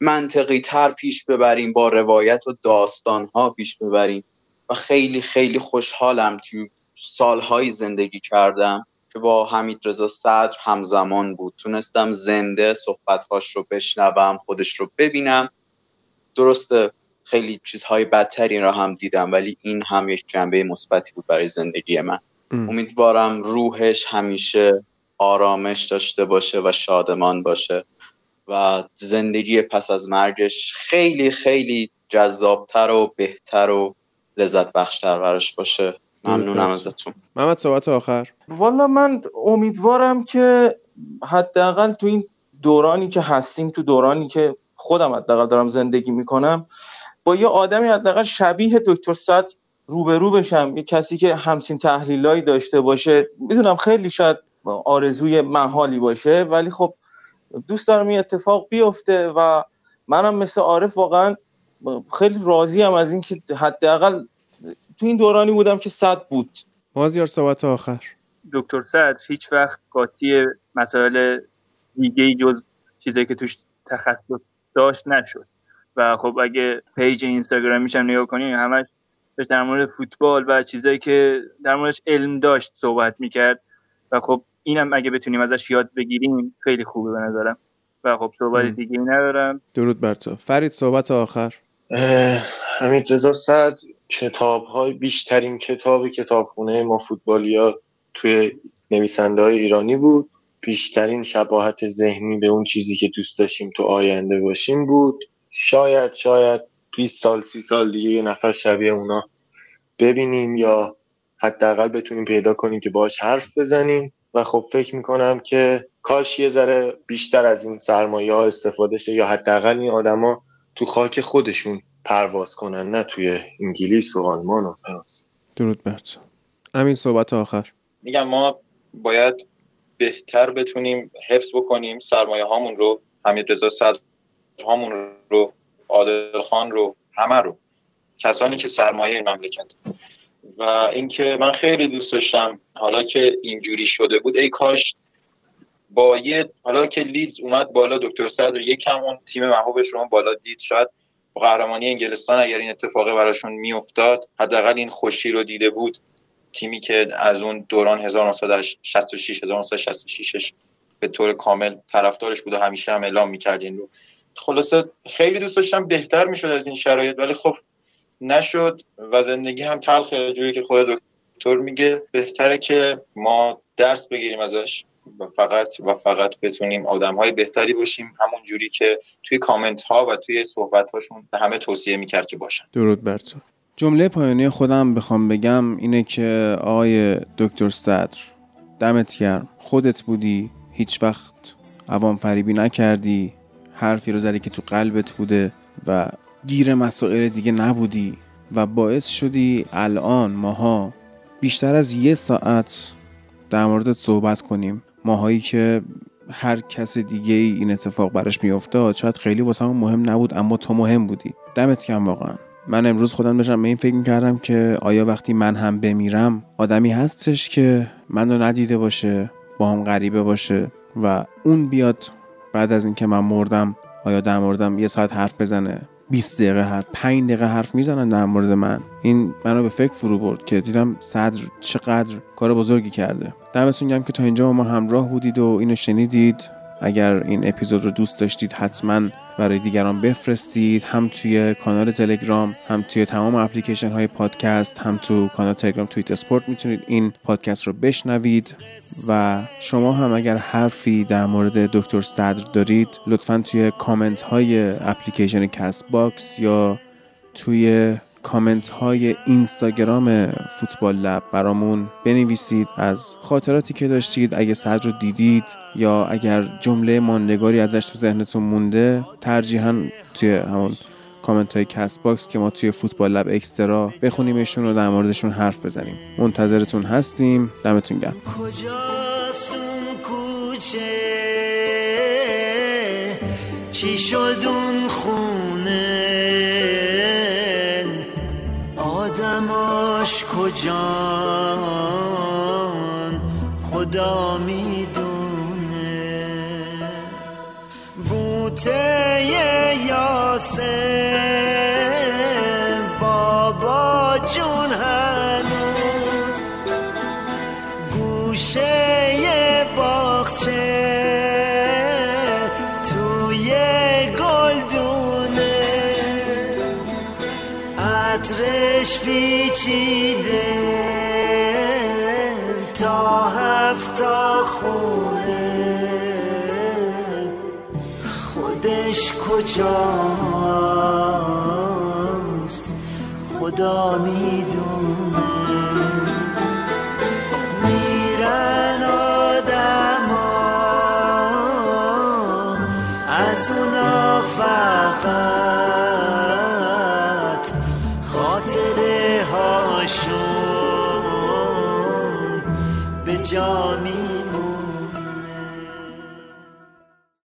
Speaker 2: منطقی تر پیش ببریم با روایت و داستان ها پیش ببریم. و خیلی خیلی خوشحالم توی سالهایی زندگی کردم که با حمید رضا صدر همزمان بود. تونستم زنده صحبتهاش رو بشنوم خودش رو ببینم. درسته خیلی چیزهای بدتری را هم دیدم ولی این هم یک جنبه مثبتی بود برای زندگی من. امیدوارم روحش همیشه آرامش داشته باشه و شادمان باشه. و زندگی پس از مرگش خیلی خیلی جذابتر و بهتر و لذت بخشتر براش باشه. ممنونم ازتون.
Speaker 1: محمد صحبت آخر.
Speaker 4: والا من امیدوارم که حداقل تو این دورانی که هستیم تو دورانی که خودم حداقل دارم زندگی می‌کنم با یه آدمی حداقل شبیه دکتر صد روبرو بشم. یه کسی که همچین تحلیلایی داشته باشه. می‌دونم خیلی شاید آرزوی محالی باشه ولی خب دوست دارم این اتفاق بیفته و منم مثل عارف واقعا خیلی راضی هم از اینکه حداقل تو این دورانی بودم که صد بود.
Speaker 1: مازیار صحبت آخر.
Speaker 6: دکتر صد هیچ وقت قاطی مسائل دیگه جز چیزایی که توش تخصص داشت نشد. و خب اگه پیج اینستاگرام میشم نگاه کنیم همش در مورد فوتبال و چیزایی که در موردش علم داشت صحبت می‌کرد. و خب اینم اگه بتونیم ازش یاد بگیریم خیلی خوبه به نظرم. و خب صحبت دیگه ندارم.
Speaker 1: درود بر تو. فرید صحبت آخر.
Speaker 5: حمید رضا صد کتاب های بیشترین کتاب کتابخونه ما فوتبالیا توی نویسنده های ایرانی بود. بیشترین شباهت ذهنی به اون چیزی که دوست داشتیم تو آینده باشیم بود. شاید شاید 20 سال 30 سال دیگه یه نفر شبیه اونا ببینیم یا حداقل بتونیم پیدا کنیم که باش حرف بزنیم. و خب فکر می‌کنم که کاش یه ذره بیشتر از این سرمایه ها استفاده شه یا حداقل این آدما تو خاک خودشون پرواز کنن نه توی انگلیس و آلمان و فرانسه.
Speaker 1: درود بر تو. همین صحبت آخر.
Speaker 8: میگم ما باید بهتر بتونیم حفظ بکنیم سرمایه هامون رو حمید رضا صدر هامون رو عادل خان رو همه رو. کسانی که سرمایه این مملکت. و اینکه من خیلی دوست داشتم حالا که اینجوری شده بود ای کاش با یه حالا که لیدز اومد بالا دکتر صدر یکم اون تیم محبوبش رو بالا دید. شاید قهرمانی انگلستان اگر این اتفاقه براشون میافتاد حداقل این خوشی رو دیده بود تیمی که از اون دوران 1966 1966 به طور کامل طرفدارش بود و همیشه هم اعلام می‌کرد این رو. خلاصه خیلی دوست داشتم بهتر می‌شد از این شرایط ولی خب نشد و زندگی هم تلخه جوری که خود دکتر میگه بهتره که ما درس بگیریم ازش و فقط و فقط بتونیم آدم های بهتری باشیم همون جوری که توی کامنت ها و توی صحبت هاشون به همه توصیه می‌کرد که باشن.
Speaker 1: درود بر تو. جمله پایانی خودم بخوام بگم اینه که آقای دکتر صدر دمت گرم. خودت بودی هیچ وقت عوام فریبی نکردی. حرفی رو زدی که تو قلبت بوده و گیر مسائل دیگه نبودی و باعث شدی الان ماها بیشتر از یه ساعت در موردت صحبت کنیم. ماهایی که هر کس دیگه ای این اتفاق براش میافتاد شاید خیلی واسه مهم نبود اما تو مهم بودی. دمت کم واقعا. من امروز خودم داشتم به این فکر می‌کردم که آیا وقتی من هم بمیرم آدمی هستش که منو ندیده باشه با هم غریبه باشه و اون بیاد بعد از اینکه من مردم آیا در موردم یه ساعت حرف بزنه؟ 20 دقیقه حرف 5 دقیقه حرف می‌زنن در مورد من. این منو به فکر فرو برد که دیدم صدر چقدر کار بزرگی کرده. دمتون گرم که تا اینجا ما همراه بودید و اینو شنیدید. اگر این اپیزود رو دوست داشتید حتما برای دیگران بفرستید هم توی کانال تلگرام هم توی تمام اپلیکیشن های پادکست هم تو کانال تلگرام تویت اسپورت می‌تونید این پادکست رو بشنوید. و شما هم اگر حرفی در مورد دکتر صدر دارید لطفا توی کامنت های اپلیکیشن Castbox یا توی کامنت های اینستاگرام فوتبال لب برامون بنویسید از خاطراتی که داشتید اگه صدر رو دیدید یا اگر جمله ماندگاری ازش تو ذهنتون مونده ترجیحاً توی همون کامنت های Castbox که ما توی فوتبال لب extra بخونیمشون و در موردشون حرف بزنیم. منتظرتون هستیم. دمتون گرم.
Speaker 9: کجاست اون کوچه؟ چی شد اون خونه آدماش کجان خدا می‌دونه. بوته یاسه پیچیده تا هفتا خونه. خودش کجاست؟ خدا می‌دونه. میرن آدما از اونا فقط. هاشون به جا میمونه